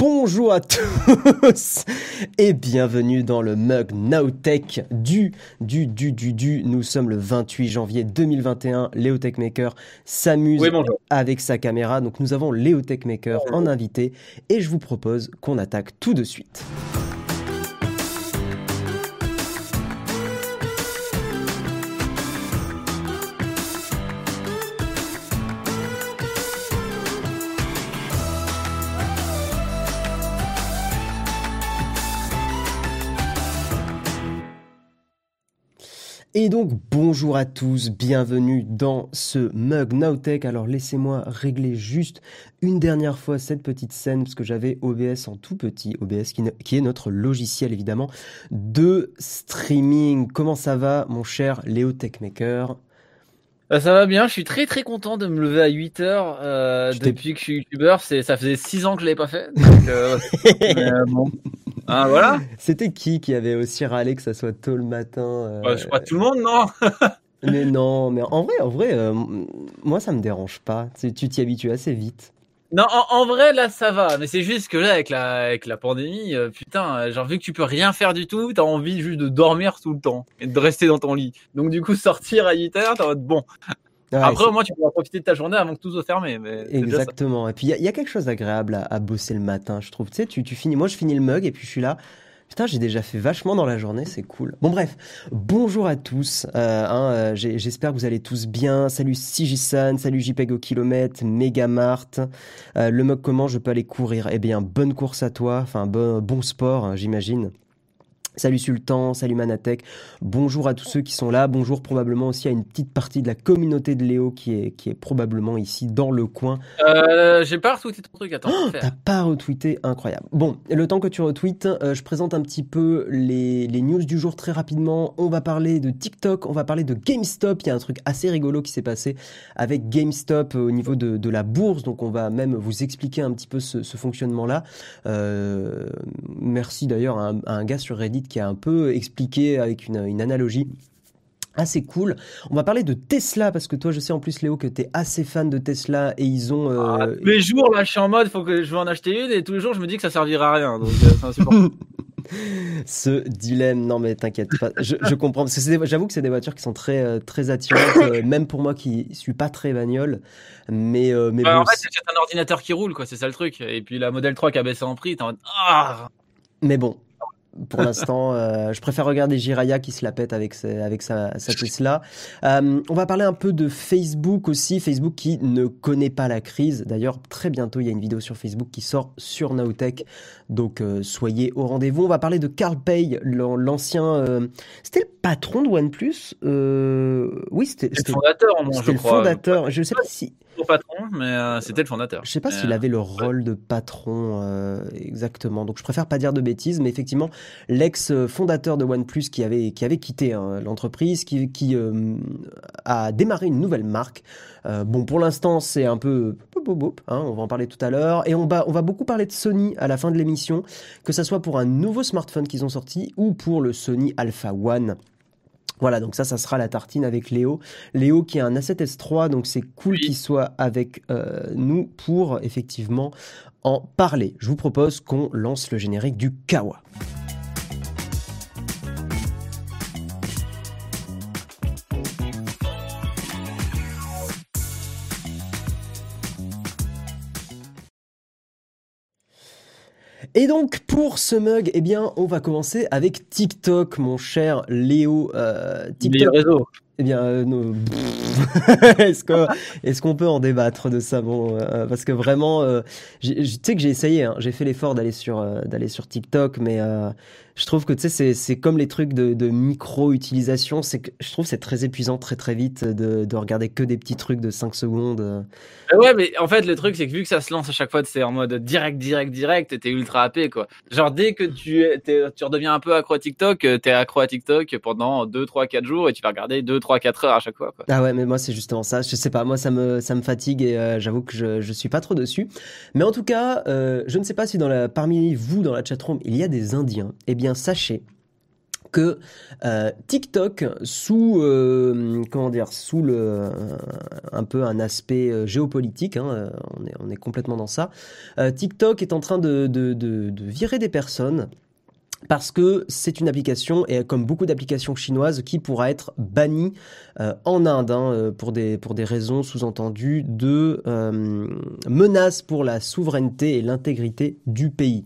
Bonjour à tous et bienvenue dans le mug Nowtech du, du, du, du, du. Nous sommes le 28 janvier 2021. Léo Techmaker s'amuse avec sa caméra. Donc nous avons Léo Techmaker en invité et je vous propose qu'on attaque tout de suite. Et donc bonjour à tous, bienvenue dans ce mug Nowtech. Alors laissez-moi régler juste une dernière fois cette petite scène parce que j'avais OBS en tout petit, OBS qui, est notre logiciel évidemment de streaming. Comment ça va mon cher Léo Techmaker? Ça va bien, je suis très très content de me lever à 8 heures euh, depuis que je suis youtubeur, c'est ça faisait 6 ans que je l'ai pas fait. Donc, euh, bon. Ah, voilà. C'était qui qui avait aussi râlé que ça soit tôt le matin euh... bah, Je crois tout le monde, non? Mais non, mais en vrai, en vrai, euh, moi ça me dérange pas. Tu t'y habitues assez vite. Non, en, vrai, là, ça va. Mais c'est juste que là, avec la, avec la pandémie, euh, putain, genre, vu que tu peux rien faire du tout, t'as envie juste de dormir tout le temps et de rester dans ton lit. Donc, du coup, sortir à 8 heures, en mode bon. Après, au moins, tu pourras profiter de ta journée avant que tout soit fermé. Mais Exactement. Et puis, il y, a quelque chose d'agréable à, bosser le matin, je trouve. Tu sais, tu, tu finis, moi, je finis le mug et puis je suis là. Putain, j'ai déjà fait vachement dans la journée, c'est cool. Bon bref, bonjour à tous. Euh, hein, euh, J'espère que vous allez tous bien. Salut Sigisan, salut JPEG au kilomètre, Megamart. Euh, le mug comment je peux aller courir? Eh bien, bonne course à toi. Enfin, bon, bon sport, hein, j'imagine. Salut Sultan, salut Manatek, bonjour à tous ceux qui sont là, bonjour probablement aussi à une petite partie de la communauté de Léo qui est, qui est probablement ici dans le coin. Euh, j'ai pas retweeté ton truc, attends. Oh, T'as pas retweeté, incroyable. Bon, le temps que tu retweets, euh, je présente un petit peu les, les news du jour très rapidement. On va parler de TikTok, on va parler de GameStop, il y a un truc assez rigolo qui s'est passé avec GameStop au niveau de, de, la bourse, donc on va même vous expliquer un petit peu ce, ce fonctionnement-là. Euh, merci d'ailleurs à, à un gars sur Reddit qui a un peu expliqué avec une, une analogie assez cool. On va parler de Tesla parce que toi, je sais en plus Léo que tu es assez fan de Tesla et ils ont. Euh... Ah, tous les jours là, je suis en mode, faut que je vais en acheter une et tous les jours, je me dis que ça servira à rien. Donc euh, Ce dilemme, non mais t'inquiète pas, je, je, comprends parce que j'avoue que c'est des voitures qui sont très euh, très attirantes, euh, même pour moi qui suis pas très bagnole. Mais mais bah, bon, en fait, c'est un ordinateur qui roule quoi, c'est ça le truc. Et puis la modèle 3 qui a baissé en prix, t'es en mode ah. Mais bon, pour l'instant. Euh, je préfère regarder Jiraya qui se la pète avec, sa, avec sa, sa Tesla. Euh, on va parler un peu de Facebook aussi. Facebook qui ne connaît pas la crise. D'ailleurs, très bientôt, il y a une vidéo sur Facebook qui sort sur Nowtech. Donc, euh, soyez au rendez-vous. On va parler de Carl Pay, l'ancien... C'était le patron de OnePlus Oui, c'était... le fondateur, C'était le fondateur. Je ne sais pas si patron, mais euh, c'était le fondateur. Je sais pas s'il avait le rôle de patron euh, exactement, donc je préfère pas dire de bêtises, mais effectivement, l'ex-fondateur de OnePlus qui avait, qui avait quitté hein, l'entreprise, qui, qui euh, a démarré une nouvelle marque. bon, pour l'instant, c'est un peu... Hein, on va en parler tout à l'heure. Et on va, on va beaucoup parler de Sony à la fin de l'émission, que ce soit pour un nouveau smartphone qu'ils ont sorti ou pour le Sony Alpha One. Voilà, donc ça, ça sera la tartine avec Léo. Léo qui a un A7S3, donc c'est cool qu'il soit avec euh, nous pour effectivement en parler. Je vous propose qu'on lance le générique du Kawa. Et donc pour ce mug, eh bien, on va commencer avec TikTok, mon cher Léo. Euh, TikTok. réseau. Eh bien, euh, est-ce qu'on est peut en débattre de ça? Bon, euh, parce que vraiment, euh, tu sais que j'ai essayé, hein, j'ai fait l'effort d'aller sur d'aller sur TikTok, mais je trouve que tu sais, c'est comme les trucs de, de micro-utilisation. C'est que je trouve c'est très épuisant très très vite de, de, regarder que des petits trucs de 5 secondes. Ah ouais, mais en fait, le truc, c'est que vu que ça se lance à chaque fois, c'est en mode direct, direct, direct, t'es ultra happé, quoi. Genre, dès que tu, tu redeviens un peu accro à TikTok, t'es accro à TikTok pendant 2, 3, 4 jours et tu vas regarder 2, 3, 4 heures à chaque fois, quoi. Ah ouais, mais moi, c'est justement ça. Je sais pas, moi, ça me, ça me fatigue et euh, j'avoue que je, je suis pas trop dessus. Mais en tout cas, euh, je ne sais pas si dans la, parmi vous, dans la chatroom, il y a des Indiens. Eh bien, sachez que euh, TikTok sous euh, comment dire sous le un peu un aspect euh, géopolitique hein, on est complètement dans ça TikTok est en train de, virer des personnes parce que c'est une application, et comme beaucoup d'applications chinoises, qui pourra être bannie en Inde hein, pour, des, pour des raisons sous-entendues de euh, menaces pour la souveraineté et l'intégrité du pays.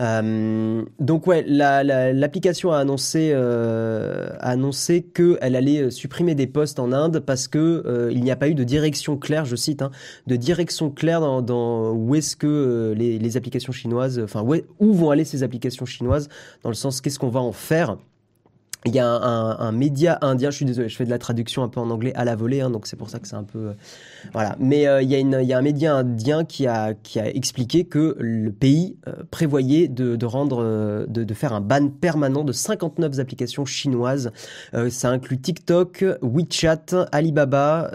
Euh, donc ouais, l'application a annoncé euh, a annoncé qu'elle allait supprimer des postes en Inde parce que euh, il n'y a pas eu de direction claire, je cite, hein, de direction claire dans, dans où est-ce que euh, les, les, applications chinoises, enfin où, où vont aller ces applications chinoises, dans le sens qu'est-ce qu'on va en faire il y a un, un, média indien, je suis désolé, je fais de la traduction un peu en anglais à la volée, hein, donc c'est pour ça que c'est un peu... Euh, voilà. Mais euh, il, y a une, il y a un média indien qui a, qui a expliqué que le pays euh, prévoyait de, de rendre, de, de, faire un ban permanent de 59 applications chinoises. ça inclut TikTok, WeChat, Alibaba,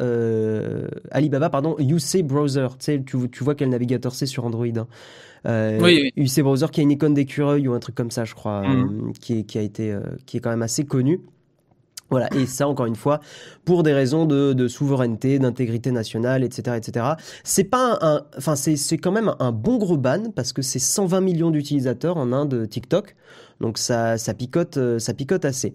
Alibaba, pardon, UC Browser. Tu sais, tu, tu vois quel navigateur c'est sur Android. Hein. Euh, oui, UC Browser qui a une icône d'écureuil ou un truc comme ça, je crois, mm. euh, qui, qui, a été, euh, qui est quand même assez connu. Voilà, et ça encore une fois pour des raisons de, de souveraineté, d'intégrité nationale, etc., etc. C'est pas un, enfin c'est c'est quand même un bon gros ban parce que c'est 120 millions d'utilisateurs en Inde TikTok. Donc ça, ça picote, euh, ça picote assez.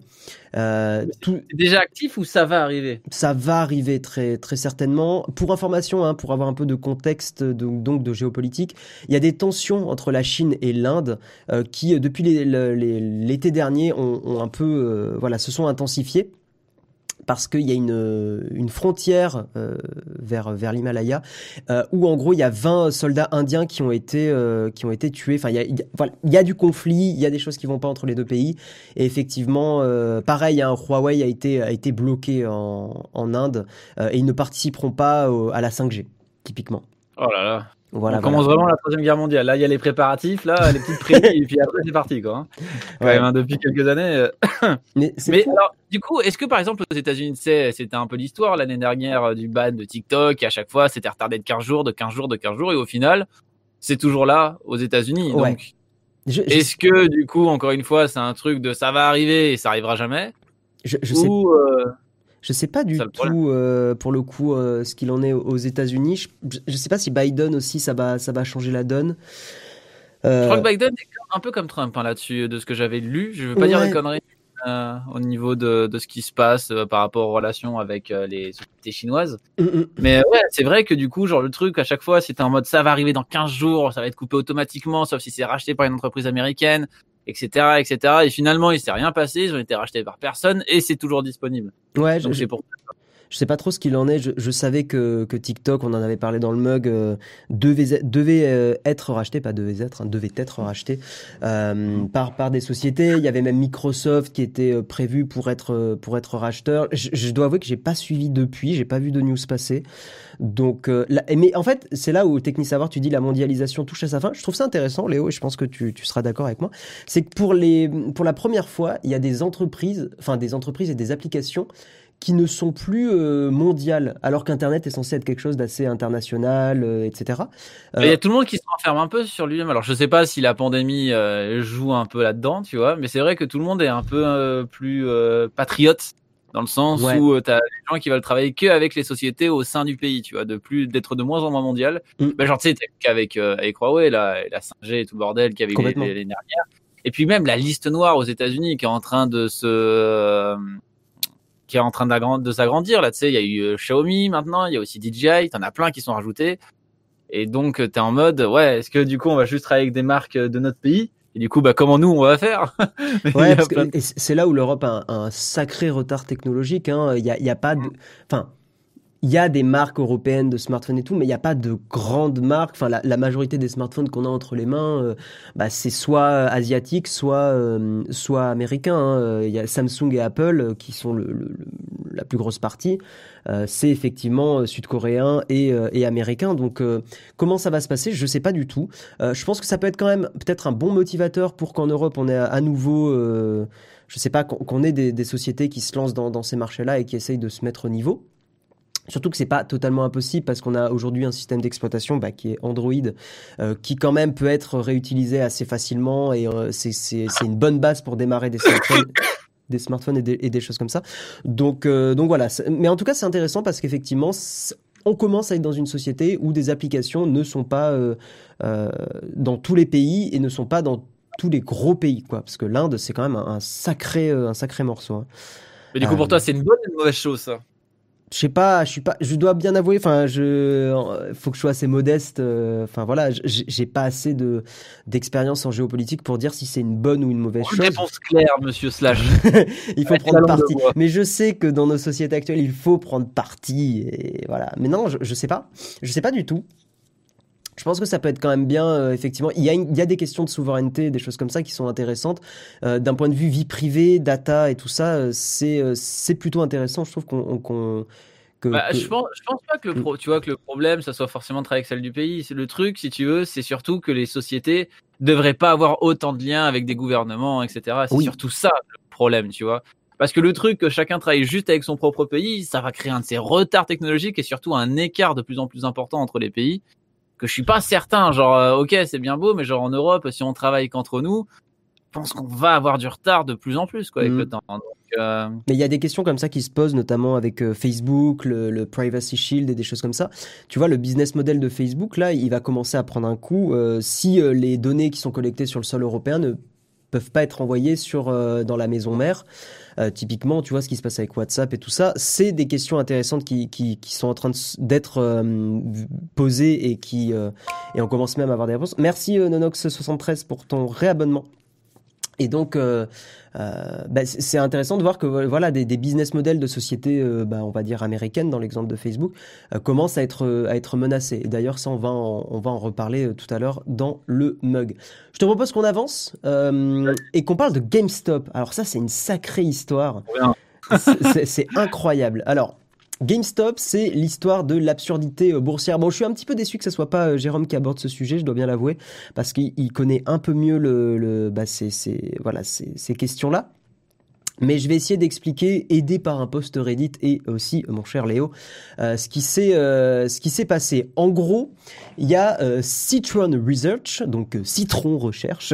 Euh, tout... Déjà actif ou ça va arriver? Ça va arriver très très certainement. Pour information, hein, pour avoir un peu de contexte de, donc de géopolitique, il y a des tensions entre la Chine et l'Inde euh, qui depuis l'été dernier ont, ont, un peu euh, voilà se sont intensifiées parce qu'il y a une, une frontière euh, vers, vers l'Himalaya euh, où en gros il y a 20 soldats indiens qui ont été, euh, qui ont été tués. Enfin, il y, a, y a du conflit, il y a des choses qui vont pas entre les deux pays. Et effectivement, euh, pareil, un hein, Huawei a été, a été bloqué en, en Inde euh, et ils ne participeront pas à la 5G, typiquement. Oh là là. Voilà, on commence vraiment la troisième guerre mondiale. Là, il y a les préparatifs, là, les petites prédits, et puis après, c'est parti, quoi. Hein. Ouais. Même, depuis quelques années. Euh. Mais, Mais alors, du coup, est-ce que par exemple aux États-Unis, c'était un peu l'histoire l'année dernière euh, du ban de TikTok, et à chaque fois, c'était retardé de 15 jours, de 15 jours, de 15 jours, et au final, c'est toujours là aux États-Unis. Ouais. Donc, est-ce que du coup, encore une fois, c'est un truc de ça va arriver et ça arrivera jamais? Je, je sais. Euh, je sais pas du tout euh, pour le coup euh, ce qu'il en est aux États-Unis. Je, je, sais pas si Biden aussi ça va ça va changer la donne. Euh... Je crois que Biden est un peu comme Trump hein, là-dessus de ce que j'avais lu. Je veux pas ouais. dire des conneries au niveau de, de, ce qui se passe par rapport aux relations avec les sociétés chinoises. Mm -hmm. Mais ouais, c'est vrai que du coup, genre le truc à chaque fois, c'était en mode ça va arriver dans 15 jours, ça va être coupé automatiquement, sauf si c'est racheté par une entreprise américaine etc., etc. Et finalement, il s'est rien passé. Ils ont été rachetés par personne et c'est toujours disponible. Ouais, donc c'est pour je sais pas trop ce qu'il en est. Je, je, savais que, que TikTok, on en avait parlé dans le mug, euh, devait, devait euh, être racheté, pas devait être, hein, devait être racheté euh, par, par des sociétés. Il y avait même Microsoft qui était euh, prévu pour être, euh, pour être racheteur. Je, je dois avouer que j'ai pas suivi depuis, j'ai pas vu de news passer. Donc, euh, là, mais en fait, c'est là où Techni Savoir, tu dis la mondialisation touche à sa fin. Je trouve ça intéressant, Léo, et je pense que tu, tu seras d'accord avec moi. C'est que pour les, pour la première fois, il y a des entreprises, enfin des entreprises et des applications qui ne sont plus euh, mondiales, alors qu'Internet est censé être quelque chose d'assez international, euh, etc. Euh... Il y a tout le monde qui se renferme un peu sur lui-même. Alors je sais pas si la pandémie euh, joue un peu là-dedans, tu vois, mais c'est vrai que tout le monde est un peu euh, plus patriote dans le sens ouais. où tu as des gens qui veulent travailler que avec les sociétés au sein du pays, tu vois, de plus d'être de moins en moins mondial. Mm. Ben, genre tu sais qu'avec avec Huawei, la, la 5G et tout le bordel qu'il y avait les, les dernières. Et puis même la liste noire aux États-Unis qui est en train de se qui est en train de s'agrandir. Là, tu sais, il y a eu euh, Xiaomi maintenant, il y a aussi DJI, t'en as plein qui sont rajoutés. Et donc, tu es en mode, ouais, est-ce que du coup, on va juste travailler avec des marques de notre pays? Et du coup, bah, comment nous, on va faire? Ouais, c'est là où l'Europe a un, un, sacré retard technologique. Hein. Il n'y a, y a pas de... Enfin, il y a des marques européennes de smartphones et tout, mais il n'y a pas de grandes marques. Enfin, la, majorité des smartphones qu'on a entre les mains, euh, bah, c'est soit asiatique, soit euh, américain. Hein. Il y a Samsung et Apple euh, qui sont la plus grosse partie. Euh, c'est effectivement euh, sud-coréen et, euh, américain. Donc, comment ça va se passer? Je sais pas du tout. je pense que ça peut être quand même peut-être un bon motivateur pour qu'en Europe on ait à, nouveau je sais pas, qu'on ait des, des, sociétés qui se lancent dans, dans ces marchés-là et qui essayent de se mettre au niveau. Surtout que c'est pas totalement impossible parce qu'on a aujourd'hui un système d'exploitation bah, qui est Android, euh, qui quand même peut être réutilisé assez facilement et euh, c'est une bonne base pour démarrer des smartphones. des smartphones et des, et des choses comme ça. Donc, euh, donc voilà. Mais en tout cas, c'est intéressant parce qu'effectivement, on commence à être dans une société où des applications ne sont pas dans tous les pays et ne sont pas dans tous les gros pays, quoi. Parce que l'Inde, c'est quand même un, un sacré, un sacré morceau. hein. Mais du coup, pour toi, c'est une bonne ou une mauvaise chose, ça? Je sais pas, je suis pas, je dois bien avouer, enfin, je, euh, faut que je sois assez modeste. euh, Enfin voilà, j- j'ai pas assez de d'expérience en géopolitique pour dire si c'est une bonne ou une mauvaise Une chose. réponse claire, monsieur Slash. Il faut prendre parti. Mais je sais que dans nos sociétés actuelles, il faut prendre parti. Et voilà. Mais non, je, je sais pas. Je sais pas du tout. Je pense que ça peut être quand même bien, euh, effectivement. Il y, a une- il y a des questions de souveraineté, des choses comme ça qui sont intéressantes. Euh, D'un point de vue vie privée, data et tout ça, euh, c'est euh, plutôt intéressant. Je trouve qu'on que, Bah, que- je, pense, je pense pas que le, pro- tu vois, que le problème, ça soit forcément de travailler avec celle du pays. Le truc, si tu veux, c'est surtout que les sociétés devraient pas avoir autant de liens avec des gouvernements, etc. C'est Oui. surtout ça le problème, tu vois. Parce que le truc que chacun travaille juste avec son propre pays, ça va créer un de ces retards technologiques et surtout un écart de plus en plus important entre les pays que je suis pas certain. Genre, euh, ok, c'est bien beau, mais genre en Europe, si on travaille qu'entre nous, je pense qu'on va avoir du retard de plus en plus quoi, avec Mhm. le temps. Donc, euh, Mais il y a des questions comme ça qui se posent, notamment avec euh, Facebook, le, le Privacy Shield et des choses comme ça. Tu vois, le business model de Facebook, là, il va commencer à prendre un coup euh, si les données qui sont collectées sur le sol européen ne peuvent pas être envoyées sur, euh, dans la maison mère. Euh, typiquement, tu vois ce qui se passe avec WhatsApp et tout ça. C'est des questions intéressantes qui, qui, sont en train d'être euh, posées et qui et on commence même à avoir des réponses. Merci euh, Nonox73 pour ton réabonnement. Et donc, euh, euh, bah, c'est intéressant de voir que voilà des, des business models de sociétés, euh, bah, on va dire américaines, dans l'exemple de Facebook, euh, commencent à être euh, à être menacés. Et d'ailleurs, ça, on va en, on va en reparler euh, tout à l'heure dans le mug. Je te propose qu'on avance euh, et qu'on parle de GameStop. Alors ça, c'est une sacrée histoire. C'est incroyable. Alors. GameStop, c'est l'histoire de l'absurdité euh, boursière. Bon, je suis un petit peu déçu que ce soit pas euh, Jérôme qui aborde ce sujet, je dois bien l'avouer, parce qu'il il connaît un peu mieux le, le bah, ces, voilà, ces questions-là. Mais je vais essayer d'expliquer, aidé par un post Reddit et aussi euh, mon cher Léo, euh, ce qui s'est euh, ce qui s'est passé. En gros, il y a Citron Research, donc Citron Recherche,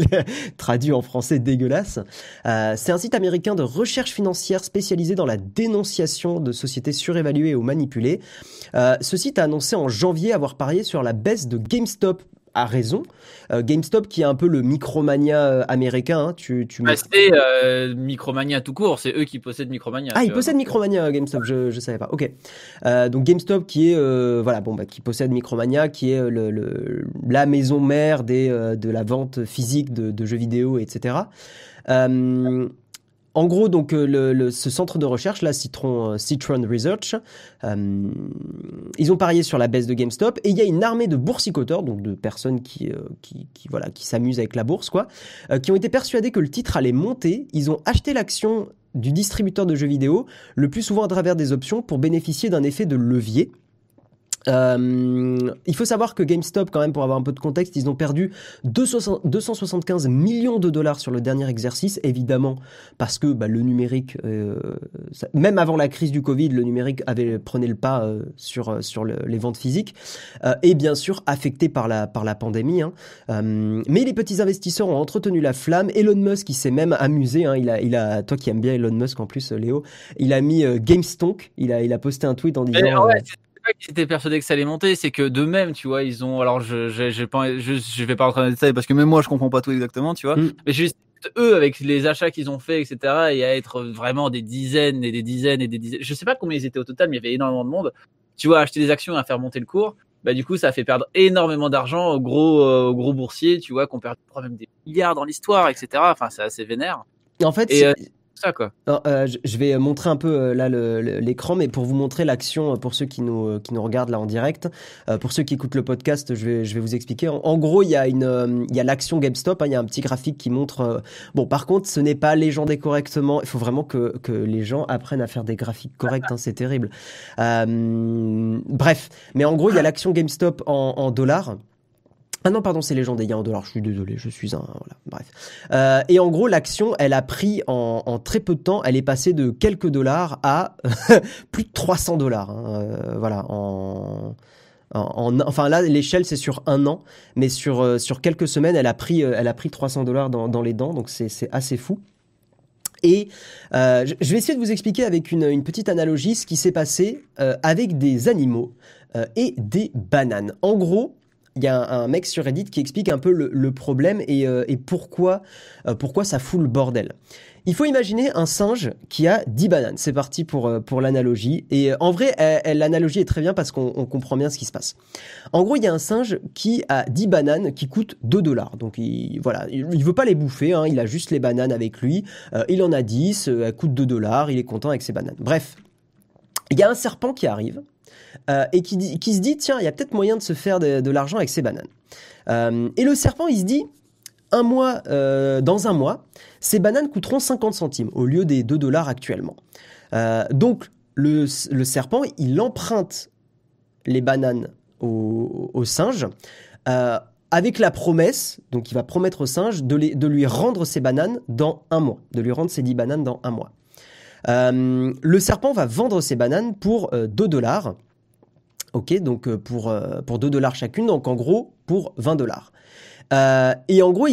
traduit en français dégueulasse. C'est un site américain de recherche financière spécialisé dans la dénonciation de sociétés surévaluées ou manipulées. Ce site a annoncé en janvier avoir parié sur la baisse de GameStop à raison. Euh, GameStop qui est un peu le Micromania euh, américain. hein, tu, tu Bah, c'est euh, Micromania tout court, c'est eux qui possèdent Micromania. Ah, tu il vois. possède Micromania GameStop, je je savais pas. Ok. Euh, donc GameStop qui est voilà bon bah qui possède Micromania, qui est le, le- la maison mère des de la vente physique de, de jeux vidéo etc. en gros, donc euh, ce centre de recherche, là, Citron, euh, Research, euh, ils ont parié sur la baisse de GameStop et il y a une armée de boursicoteurs, donc de personnes qui, s'amusent avec la bourse, quoi, qui ont été persuadés que le titre allait monter. Ils ont acheté l'action du distributeur de jeux vidéo, le plus souvent à travers des options, pour bénéficier d'un effet de levier. Euh, il faut savoir que GameStop, quand même, pour avoir un peu de contexte, ils ont perdu 260 275 millions de dollars sur le dernier exercice, évidemment, parce que bah, le numérique, euh, ça- même avant la crise du Covid, le numérique avait prenait le pas euh, sur euh, sur le- les ventes physiques, euh, et bien sûr affecté par la par la pandémie. hein. Euh, mais les petits investisseurs ont entretenu la flamme. Elon Musk, il s'est même amusé. Hein, il a il a toi qui aimes bien Elon Musk en plus, Léo, il a mis GameStonk. Il a il a posté un tweet en disant. Ouais, pas qu'ils étaient persuadés que ça allait monter, c'est que de même, tu vois, ils ont. Alors, je, je, pas, je, je vais pas rentrer dans les détails parce que même moi, je comprends pas tout exactement, tu vois. Mm. Mais juste eux, avec les achats qu'ils ont fait, etc., et à être vraiment des dizaines et des dizaines et des dizaines. Je sais pas combien ils étaient au total, mais il y avait énormément de monde. Tu vois, acheter des actions et à faire monter le cours. Bah, du coup, ça a fait perdre énormément d'argent aux gros, euh, aux gros boursiers, tu vois, qu'on perd même des milliards dans l'histoire, etc. Enfin, c'est assez vénère. en fait, Et, c'est- euh, Euh, je- vais montrer un peu euh, là l'écran, mais pour vous montrer l'action, euh, pour ceux qui nous, qui nous regardent là en direct, pour ceux qui écoutent le podcast, je vais, je vais vous expliquer. En, gros, il y a une, il y l'action GameStop, hein, il y a un petit graphique qui montre. bon, par contre, ce n'est pas légendé correctement. Il faut vraiment que, que les gens apprennent à faire des graphiques corrects. hein, c'est terrible. Bref, mais en gros, il y a l'action GameStop en dollars. Ah non, pardon, c'est légendé, il y a en dollars, je suis désolé, je suis un... Voilà, bref. Euh, et en gros, l'action, elle a pris en, en très peu de temps, elle est passée de quelques dollars à plus de 300 dollars. hein, euh, voilà, en... En, en- enfin là, l'échelle c'est sur un an, mais sur euh, sur quelques semaines, elle a pris euh, elle a pris 300 dollars dans, dans les dents, donc c'est assez fou. Et euh, je vais essayer de vous expliquer avec une, une petite analogie ce qui s'est passé euh, avec des animaux et des bananes. En gros, il y a un, mec sur Reddit qui explique un peu le, problème et, euh, euh, pourquoi ça fout le bordel. Il faut imaginer un singe qui a 10 bananes. C'est parti pour, euh, l'analogie. Et en vrai, l'analogie est très bien parce qu'on on comprend bien ce qui se passe. En gros, il y a un singe qui a 10 bananes qui coûtent 2 dollars. Donc il, voilà, il, veut pas les bouffer, hein, il a juste les bananes avec lui. Il en a 10, euh, elles coûtent 2 dollars, il est content avec ses bananes. Bref, il y a un serpent qui arrive euh, et qui, se dit tiens, il y a peut-être moyen de se faire de, l'argent avec ces bananes. Euh, et le serpent, il se dit un mois, euh, dans un mois, ces bananes coûteront 50 centimes au lieu des 2 dollars actuellement. Donc le, serpent, il emprunte les bananes au, singe. avec la promesse, donc il va promettre au singe de, lui rendre ses bananes dans un mois, de lui rendre ses 10 bananes dans un mois. Le serpent va vendre ses bananes pour euh, 2 dollars. Ok, donc euh, pour, euh, pour 2 dollars chacune, donc en gros pour 20 dollars. Euh, et en gros,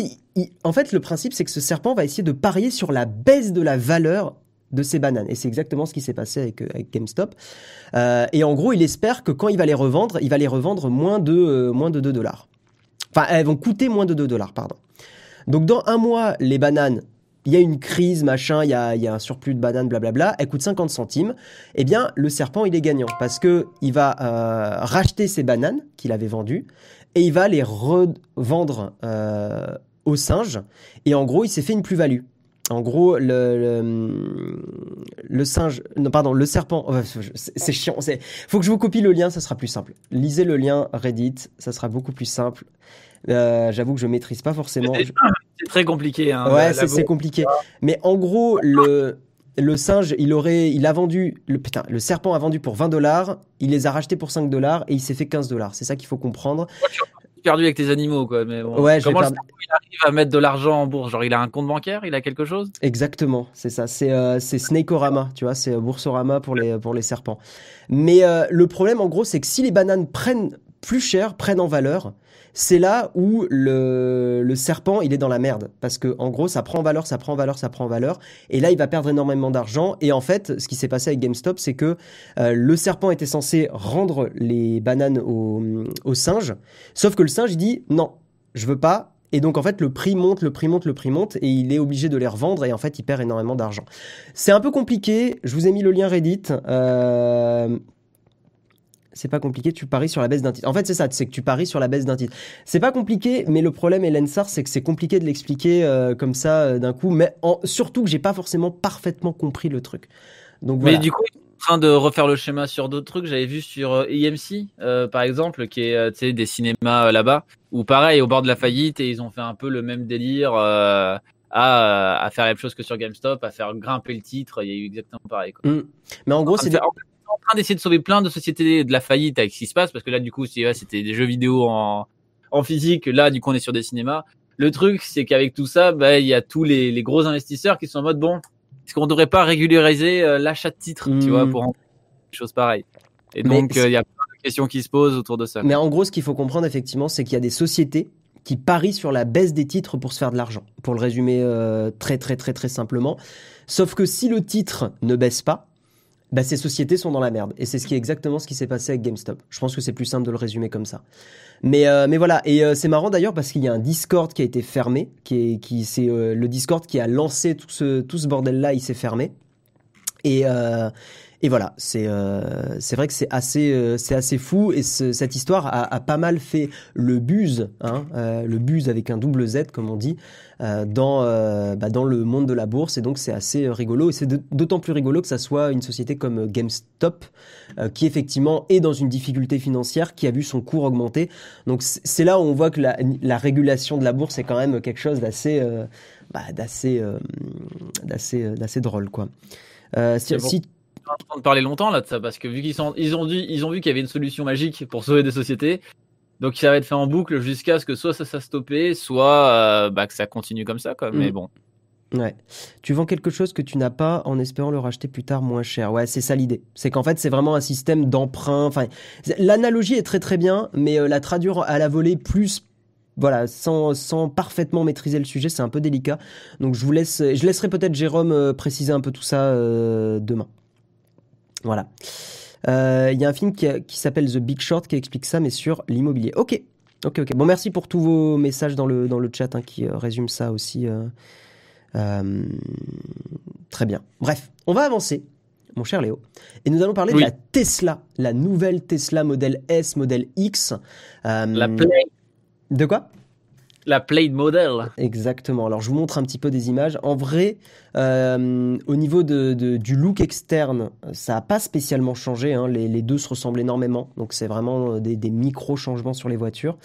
en fait, le principe, c'est que ce serpent va essayer de parier sur la baisse de la valeur de ses bananes. Et c'est exactement ce qui s'est passé avec, GameStop. Et en gros, il espère que quand il va les revendre, il va les revendre moins de, moins de 2 dollars. Enfin, elles vont coûter moins de 2 dollars, pardon. Donc dans un mois, les bananes, il y a une crise, machin, il y a, il y a un surplus de bananes, blablabla, elles coûtent 50 centimes. Eh bien, le serpent, il est gagnant parce que il va euh, racheter ses bananes qu'il avait vendues et il va les revendre euh, au singe. Et en gros, il s'est fait une plus-value. En gros, le, le, le singe, non, pardon, le serpent, oh, c'est chiant. C'est, faut que je vous copie le lien, ça sera plus simple. Lisez le lien Reddit, ça sera beaucoup plus simple. Euh, J'avoue que je maîtrise pas forcément. C'est très compliqué. Hein, Ouais, c'est compliqué. Mais en gros, le, le singe, il aurait, il a vendu, le, putain, le serpent a vendu pour 20 dollars, il les a rachetés pour 5 dollars et il s'est fait 15 dollars. C'est ça qu'il faut comprendre. perdu avec tes animaux, quoi. Mais bon. Ouais, Comment le serpent, il arrive à mettre de l'argent en bourse? Genre, il a un compte bancaire, il a quelque chose? Exactement, c'est ça. C'est euh, c'est Snakeorama, tu vois, c'est euh, Boursorama pour les, pour les serpents. Mais euh, le problème, en gros, c'est que si les bananes prennent plus cher, prennent en valeur, c'est là où le, serpent, il est dans la merde. Parce que, en gros, ça prend en valeur, ça prend en valeur, ça prend en valeur. Et là, il va perdre énormément d'argent. Et en fait, ce qui s'est passé avec GameStop, c'est que euh, le serpent était censé rendre les bananes au, au singe. Sauf que le singe, il dit non, je veux pas. Et donc, en fait, le prix monte, le prix monte, le prix monte, et il est obligé de les revendre, et en fait, il perd énormément d'argent. C'est un peu compliqué. Je vous ai mis le lien Reddit. Euh, C'est pas compliqué, tu paries sur la baisse d'un titre. En fait, c'est ça, c'est que tu paries sur la baisse d'un titre. C'est pas compliqué, mais le problème, Hélène Sarr, c'est que c'est compliqué de l'expliquer euh, comme ça euh, d'un coup, mais en- surtout que j'ai pas forcément parfaitement compris le truc. Donc voilà. Mais du coup, en train de refaire le schéma sur d'autres trucs. J'avais vu sur euh, EMC, euh, par exemple, qui est des cinémas là-bas, où pareil, au bord de la faillite, et ils ont fait un peu le même délire à, à faire la même chose que sur GameStop, à faire grimper le titre. Il y a eu exactement pareil. Quoi. Mm. Mais en gros, c'est des- En train d'essayer de sauver plein de sociétés de la faillite avec ce qui se passe, parce que là, du coup, c'était des jeux vidéo en, en physique. Là, du coup, on est sur des cinémas. Le truc, c'est qu'avec tout ça, bah, il y a tous les, les gros investisseurs qui sont en mode bon, est-ce qu'on devrait pas régulariser euh, l'achat de titres, tu vois, pour en des choses pareilles? Et Mais donc, euh, il y a plein de questions qui se posent autour de ça. Mais en gros, ce qu'il faut comprendre effectivement, c'est qu'il y a des sociétés qui parient sur la baisse des titres pour se faire de l'argent. Pour le résumer euh, très très très très simplement. Sauf que si le titre ne baisse pas, bah, ces sociétés sont dans la merde. Et c'est ce qui est exactement ce qui s'est passé avec GameStop. Je pense que c'est plus simple de le résumer comme ça. Mais, euh, mais voilà, et euh, c'est marrant d'ailleurs parce qu'il y a un Discord qui a été fermé, qui est, qui, c'est euh, le Discord qui a lancé tout ce, tout ce bordel-là, il s'est fermé. Et, euh, et voilà, c'est euh, c'est vrai que c'est assez, euh, c'est assez fou et ce- cette histoire a, a pas mal fait le buzz, hein, euh, le buzz avec un double Z comme on dit, euh, dans, euh, bah, dans le monde de la bourse et donc c'est assez rigolo et c'est d'autant plus rigolo que ça soit une société comme euh, GameStop euh, qui effectivement est dans une difficulté financière, qui a vu son cours augmenter. Donc c'est là où on voit que la, la régulation de la bourse est quand même quelque chose d'assez euh, bah, d'assez euh, d'assez d'assez drôle quoi. Euh, si, bon. si- En train de parler longtemps là de ça, parce que vu qu'ils sont, ils ont dit, ils ont vu qu'il y avait une solution magique pour sauver des sociétés. Donc ça va être fait en boucle jusqu'à ce que soit ça s'est stoppé, soit euh, bah, que ça continue comme ça. Quoi. Mais Mm. bon. Ouais. Tu vends quelque chose que tu n'as pas en espérant le racheter plus tard moins cher. Ouais, c'est ça l'idée. C'est qu'en fait, c'est vraiment un système d'emprunt. Enfin, l'analogie est très très bien, mais euh, la traduire à la volée plus voilà, sans, sans parfaitement maîtriser le sujet, c'est un peu délicat. Donc je vous laisse, je laisserai peut-être Jérôme euh, préciser un peu tout ça euh, demain. Voilà. Euh, Il y a un film qui, qui s'appelle The Big Short qui explique ça, mais sur l'immobilier. Ok, ok, ok. Bon, merci pour tous vos messages dans le, dans le chat hein, qui euh, résument ça aussi. euh, très bien. Bref, on va avancer, mon cher Léo. Et nous allons parler Oui. de la Tesla, la nouvelle Tesla modèle S, modèle X. La play, De quoi? La play model. Exactement. Alors, je vous montre un petit peu des images. En vrai, euh, au niveau du look externe, ça n'a pas spécialement changé. hein. Les, deux se ressemblent énormément. Donc, c'est vraiment euh, des, micro-changements sur les voitures.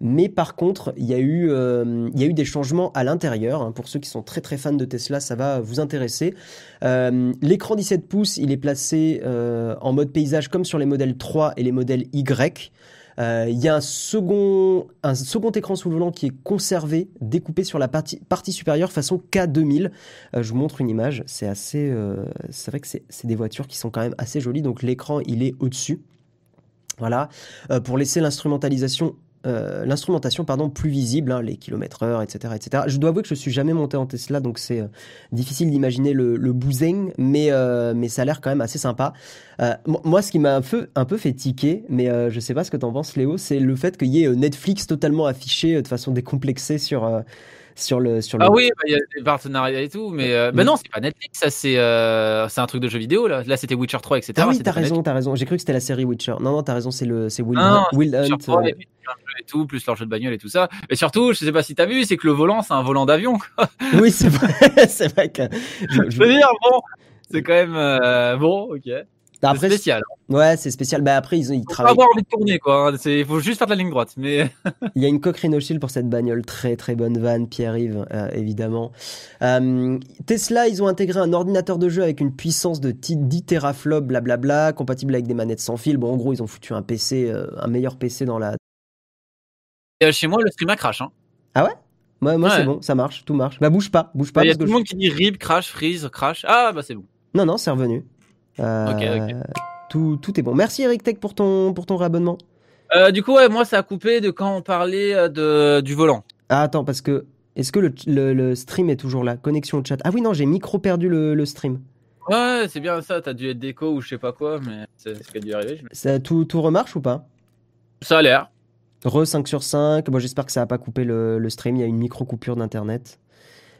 Mais par contre, il y, a eu, euh, des changements à l'intérieur. hein. Pour ceux qui sont très très fans de Tesla, ça va vous intéresser. L'écran 17 pouces, il est placé en mode paysage comme sur les modèles 3 et les modèles Y. Euh, Il y a un second, écran sous le volant qui est conservé, découpé sur la partie, supérieure façon K2000. Euh, je vous montre une image, c'est assez, euh, c'est vrai que c'est des voitures qui sont quand même assez jolies. Donc l'écran il est au-dessus. Voilà, pour laisser l'instrumentalisation, euh, l'instrumentation pardon plus visible, hein, les kilomètres heure, etc., etc. Je dois avouer que je suis jamais monté en Tesla, donc c'est euh, difficile d'imaginer le, le bousing, mais euh, mais ça a l'air quand même assez sympa. Euh, mo- moi, ce qui m'a un peu un peu fait tiquer, mais euh, je sais pas ce que t'en penses, Léo, c'est le fait qu'il y ait Netflix totalement affiché de façon décomplexée sur sur le sur le. Ah oui, bah, il y a des partenariats et tout, mais euh, bah Mm. non, c'est pas Netflix, ça c'est euh, c'est un truc de jeu vidéo là. Là c'était Witcher 3, etc. Ah oui, t'as raison, t'as raison. J'ai cru que c'était la série Witcher. Non, non, t'as raison, c'est le c'est Will, Ah non, Will Hunt. Witcher 3, euh, et tout, plus leur jeu de bagnole et tout ça. Et surtout, je sais pas si t'as vu, c'est que le volant c'est un volant d'avion. Oui, c'est vrai, c'est vrai que. je- je- Je veux dire, bon, c'est quand même euh, bon, ok. C'est Après, spécial. ouais, c'est spécial. Bah après, ils, ils Faut pas travaillent. avoir envie de tourner quoi. hein. Faut juste faire de la ligne droite. Mais Il y a une coque Renault Shield pour cette bagnole. Très très bonne vanne, Pierre-Yves, euh, évidemment. Euh, Tesla, ils ont intégré un ordinateur de jeu avec une puissance de ti- 10 teraflops, blablabla, compatible avec des manettes sans fil. Bon, en gros, ils ont foutu un PC, euh, un meilleur PC dans la. Et, chez moi, le stream a crash. Hein. Moi, moi Ouais. c'est bon, ça marche, tout marche. Bah bouge pas, bouge pas. Il y a tout le je- monde qui dit rip, crash, freeze, crash. Ah bah c'est bon. Non, non, c'est revenu. Euh. Tout, tout est bon. Merci Eric Tech pour ton, pour ton réabonnement. Euh, du coup, ouais, moi ça a coupé de quand on parlait euh, de, du volant. Ah, attends, parce que. Est-ce que le, le- le stream est toujours là? Connexion au chat. Ah oui, non, j'ai micro perdu le, le stream. Ouais, c'est bien ça. T'as dû être déco ou je sais pas quoi, mais c'est ce qui a dû arriver. Ça, tout, tout remarche ou pas? Ça a l'air. Re 5 sur 5. Bon, j'espère que ça n'a pas coupé le, le stream. Il y a une micro coupure d'internet.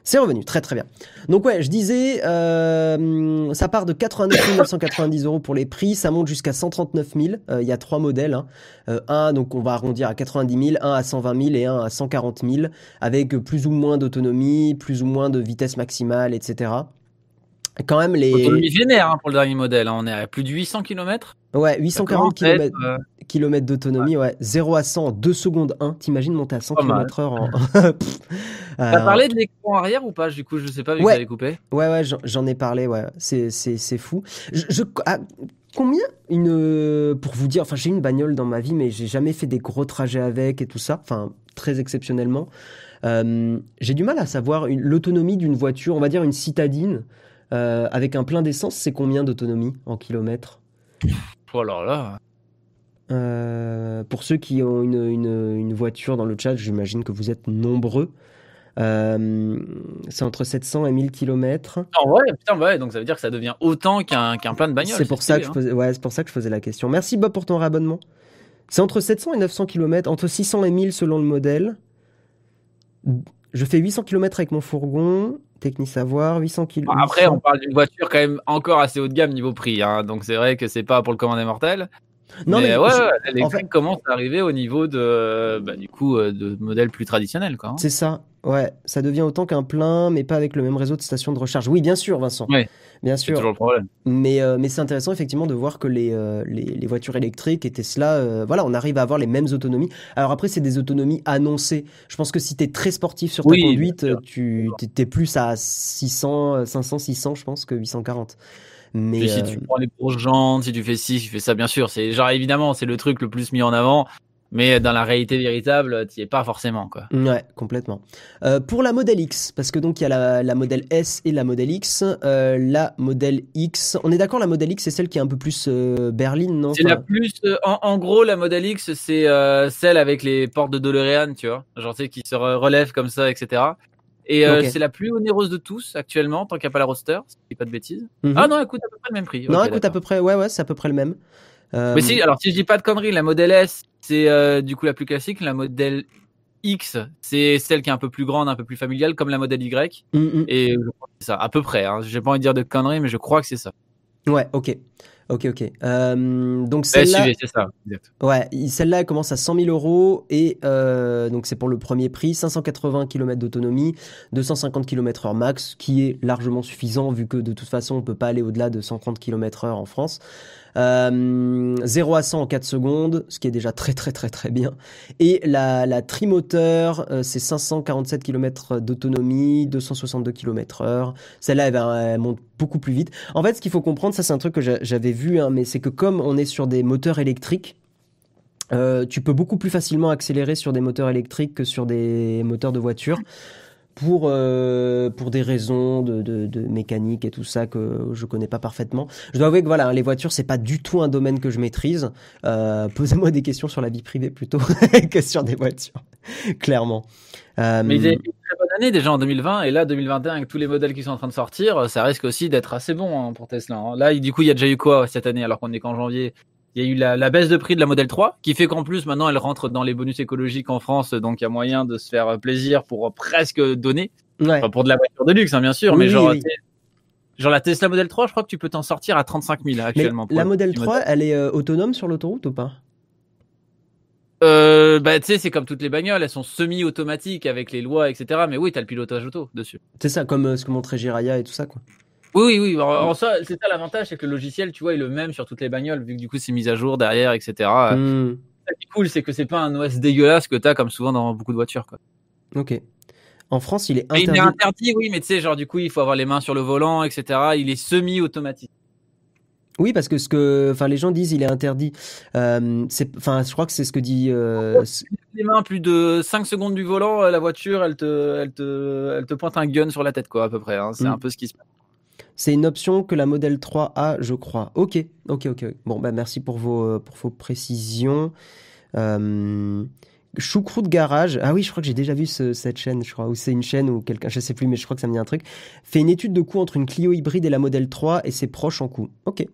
C'est revenu, très très bien. Donc ouais, je disais, euh, ça part de 89 990 euros pour les prix, ça monte jusqu'à 139 000. Euh, Il y a trois modèles. hein. Euh, un, donc on va arrondir à 90 000, un à 120 000 et un à 140 000, avec plus ou moins d'autonomie, plus ou moins de vitesse maximale, etc. Quand même les, Autonomie vénère hein, pour le dernier modèle. hein. On est à plus de 800 km. ouais, 840 km, euh, d'autonomie, ouais. 0 à 100 en 2 secondes 1. T'imagines monter à 100 Pas mal. km heure en... T'as Euh, parlé de l'écran arrière ou pas Du coup, je sais pas vu Ouais. que t'avais coupé. Ouais, ouais, j'en- ai parlé, ouais. C'est, fou. Je, je- ah, combien une. euh, Pour vous dire, enfin, j'ai une bagnole dans ma vie, mais j'ai jamais fait des gros trajets avec et tout ça. Enfin, très exceptionnellement. Euh, j'ai du mal à savoir l'autonomie d'une voiture, on va dire une citadine, euh, avec un plein d'essence, c'est combien d'autonomie en kilomètres Oh là là. Euh, Pour ceux qui ont une, une, une voiture dans le chat, j'imagine que vous êtes nombreux. Euh, c'est entre 700 et 1000 kilomètres. Ah ouais, putain, ouais, donc ça veut dire que ça devient autant qu'un qu'un plein de bagnoles. C'est pour ça que je posais, ouais, pour ça que je faisais la question. Merci Bob pour ton réabonnement. C'est entre 700 et 900 km, entre 600 et 1000 selon le modèle. Je fais 800 km avec mon fourgon, Techni Savoir, 800 km. hein. Après, on parle d'une voiture quand même encore assez haut de gamme niveau prix, hein, donc c'est vrai que c'est pas pour le commun des mortels. Non, mais, mais ouais, l'électrique fait- commence à arriver au niveau de, bah, du coup, euh, de modèles plus traditionnels, quoi. hein. c'est ça. Ouais, ça devient autant qu'un plein, mais pas avec le même réseau de stations de recharge. Oui, bien sûr, Vincent. Ouais. Bien C'est sûr. toujours le problème. Mais, euh, mais c'est intéressant effectivement de voir que les, euh, les, les voitures électriques et Tesla, euh, voilà, on arrive à avoir les mêmes autonomies. Alors après, c'est des autonomies annoncées. Je pense que si tu es très sportif sur ta Oui, conduite, tu t'es- t'es plus à 600, euh, 500, 600, je pense, que 840. Mais si tu prends les grosses jantes, si tu fais ci, si tu fais ça, bien sûr, c'est genre évidemment, c'est le truc le plus mis en avant. Mais dans la réalité véritable, tu es pas forcément quoi. Ouais, complètement. Euh, pour la modèle X, parce que donc il y a la, la modèle S et la modèle X. Euh, la modèle X, on est d'accord, la modèle X c'est celle qui est un peu plus euh, berline, non? C'est la plus. euh, en, en gros, la modèle X, c'est euh, celle avec les portes de DeLorean, tu vois, genre tu sais qui se re- relèvent comme ça, etc. Et euh, c'est la plus onéreuse de tous actuellement, tant qu'il n'y a pas la roster, si pas de bêtises. Mhm. Ah non, écoute à peu près le même prix. Non, Ok, écoute, à d'accord. peu près, ouais, ouais, c'est à peu près le même. Euh, Mais si, alors si je dis pas de conneries, la modèle S, c'est euh, du coup la plus classique. La modèle X, c'est celle qui est un peu plus grande, un peu plus familiale, comme la modèle Y. hum, hum. Et je crois que c'est ça, à peu près. Hein. J'ai pas envie de dire de conneries, mais je crois que c'est ça. Ouais, ok. Ok, ok. Euh, donc Eh, celle-là, ouais, celle-là elle commence à 100 000 euros et euh, donc c'est pour le premier prix, 580 km d'autonomie, 250 km/h max, qui est largement suffisant vu que de toute façon on peut pas aller au-delà de 130 km/h en France. Euh, 0 à 100 en 4 secondes, ce qui est déjà très très très très bien. Et la, la trimoteur, euh, c'est 547 km d'autonomie, 262 km/h. Celle-là, elle, monte beaucoup plus vite. En fait, ce qu'il faut comprendre, ça c'est un truc que j'a- j'avais vu, hein, mais c'est que comme on est sur des moteurs électriques, euh, tu peux beaucoup plus facilement accélérer sur des moteurs électriques que sur des moteurs de voiture pour, euh, pour des raisons de, de, de mécanique et tout ça que je connais pas parfaitement. Je dois avouer que voilà, les voitures, c'est pas du tout un domaine que je maîtrise. Euh, Posez-moi des questions sur la vie privée plutôt que sur des voitures, clairement. Euh, Mais ils avaient fait une très bonne année déjà en 2020, et là 2021 avec tous les modèles qui sont en train de sortir, ça risque aussi d'être assez bon hein, pour Tesla. hein. Là, du coup, il y a déjà eu quoi cette année alors qu'on est qu'en janvier? Il y a eu la, la baisse de prix de la modèle 3, qui fait qu'en plus maintenant elle rentre dans les bonus écologiques en France, donc il y a moyen de se faire plaisir pour presque donner, ouais. Enfin, pour de la voiture de luxe hein, bien sûr, Oui, mais genre, oui. genre la Tesla modèle 3, je crois que tu peux t'en sortir à 35 000 Mais actuellement. la le modèle petit 3, elle est euh, autonome sur l'autoroute ou pas? Euh, bah tu sais, c'est comme toutes les bagnoles, elles sont semi-automatiques avec les lois, etc. Mais oui, t'as le pilotage auto dessus. C'est ça, comme euh, ce que montrait Jiraya et tout ça, quoi. Oui, oui, oui. En, en ça, c'est ça l'avantage, c'est que le logiciel, tu vois, est le même sur toutes les bagnoles, vu que du coup c'est mis à jour derrière, etc. Hmm, qui est cool, c'est que c'est pas un OS dégueulasse que t'as comme souvent dans beaucoup de voitures, quoi. Ok. En France, il est Mais il interdit. est interdit, oui, mais tu sais, genre du coup, il faut avoir les mains sur le volant, etc. Il est semi-automatique. Oui, parce que ce que, enfin, les gens disent, il est interdit. Euh, c'est, enfin, je crois que c'est ce que dit. euh, Les mains plus de 5 secondes du volant, euh, la voiture, elle te, elle te, elle te pointe un gun sur la tête, quoi, à peu près. hein. C'est Mm. un peu ce qui se passe. C'est une option que la modèle 3 a, je crois. Ok, ok, ok. Bon, bah merci pour vos, euh, pour vos précisions. Euh, Choucroute Garage. Ah oui, je crois que j'ai déjà vu ce- cette chaîne, je crois, ou c'est une chaîne ou quelqu'un, je sais plus, mais je crois que ça me dit un truc. Fait une étude de coût entre une Clio hybride et la modèle 3 et c'est proche en coût. Ok.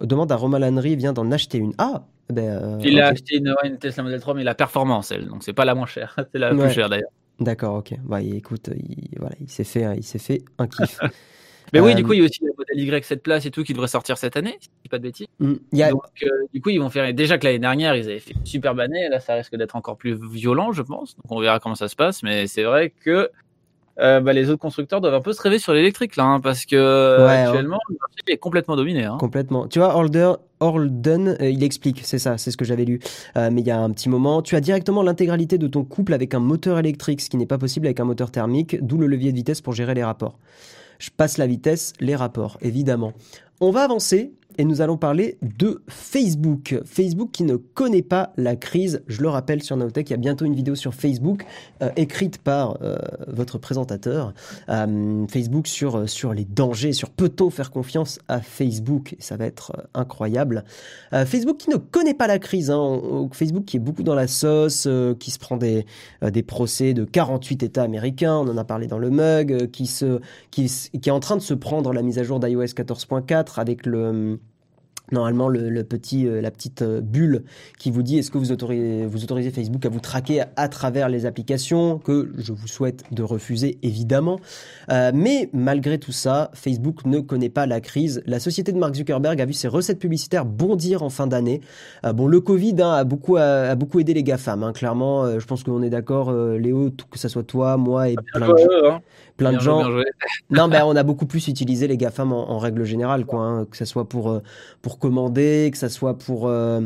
Demande à Romain Lannery, il vient d'en acheter une. Ah, ben. euh, Il a acheté une, une Tesla Model 3, mais la performance, elle. Donc c'est pas la moins chère. C'est la Ouais. plus chère d'ailleurs. D'accord, ok. Bah, écoute, il, voilà, il s'est fait, il s'est fait un kiff. Mais oui, Euh, du coup, il y a aussi la modèle Y 7 places et tout qui devrait sortir cette année, si je dis pas de bêtises. A, Donc, euh, du coup, ils vont faire. Déjà que l'année dernière, ils avaient fait une superbe année. Là, ça risque d'être encore plus violent, je pense. Donc, on verra comment ça se passe. Mais c'est vrai que euh, bah, les autres constructeurs doivent un peu se rêver sur l'électrique, là, hein, parce que euh, Ouais, actuellement, le marché est complètement dominé. Hein. Complètement. Tu vois, Holder, Holden, euh, il explique, c'est ça, c'est ce que j'avais lu. Euh, mais il y a un petit moment, tu as directement l'intégralité de ton couple avec un moteur électrique, ce qui n'est pas possible avec un moteur thermique, d'où le levier de vitesse pour gérer les rapports. Je passe la vitesse, les rapports, évidemment. On va avancer et nous allons parler de Facebook. Facebook qui ne connaît pas la crise. Je le rappelle sur Nowtech, il y a bientôt une vidéo sur Facebook euh, écrite par euh, votre présentateur. Euh, Facebook sur, sur les dangers, sur peut-on faire confiance à Facebook? Ça va être incroyable. Facebook qui ne connaît pas la crise. hein. Facebook qui est beaucoup dans la sauce, qui se prend des, des procès de 48 États américains. On en a parlé dans le mug, qui, se, qui, est en train de se prendre la mise à jour d'iOS 14.4 avec le... Normalement, le, le petit, euh, la petite euh, bulle qui vous dit est-ce que vous autorisez, vous autorisez Facebook à vous traquer à, à travers les applications, que je vous souhaite de refuser évidemment. Euh, mais malgré tout ça, Facebook ne connaît pas la crise. La société de Mark Zuckerberg a vu ses recettes publicitaires bondir en fin d'année. Euh, bon, le Covid hein, a, beaucoup, a, a beaucoup aidé les GAFAM. hein. Clairement, euh, je pense qu'on est d'accord, euh, Léo, que ça soit toi, moi et plein de, gens-. Plein de Bien gens. Non, ben on a beaucoup plus utilisé les GAFAM en, en règle générale, quoi. hein, que ça soit pour, euh, pour commander, que ça soit pour. euh,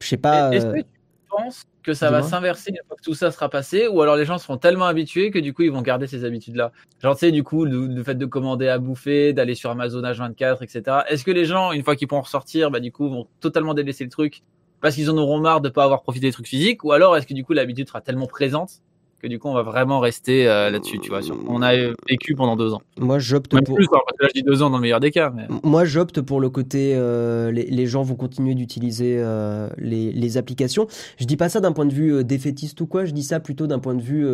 je sais pas. Est-ce euh, que tu penses que ça va s'inverser une fois que tout ça sera passé ou alors les gens seront tellement habitués que du coup ils vont garder ces habitudes-là? Genre, tu sais, du coup, le, le fait de commander à bouffer, d'aller sur Amazon H24, etc. Est-ce que les gens, une fois qu'ils pourront ressortir, bah, du coup, vont totalement délaisser le truc parce qu'ils en auront marre de pas avoir profité des trucs physiques, ou alors est-ce que du coup l'habitude sera tellement présente que du coup on va vraiment rester euh, là-dessus, tu vois. sur- On a vécu pendant deux ans. Moi, j'opte pour. plus, hein, parce que là je dis deux ans dans le meilleur des cas. Mais... Moi, j'opte pour le côté euh, les, les gens vont continuer d'utiliser euh, les, les applications. Je dis pas ça d'un point de vue défaitiste ou quoi, je dis ça plutôt d'un point de vue,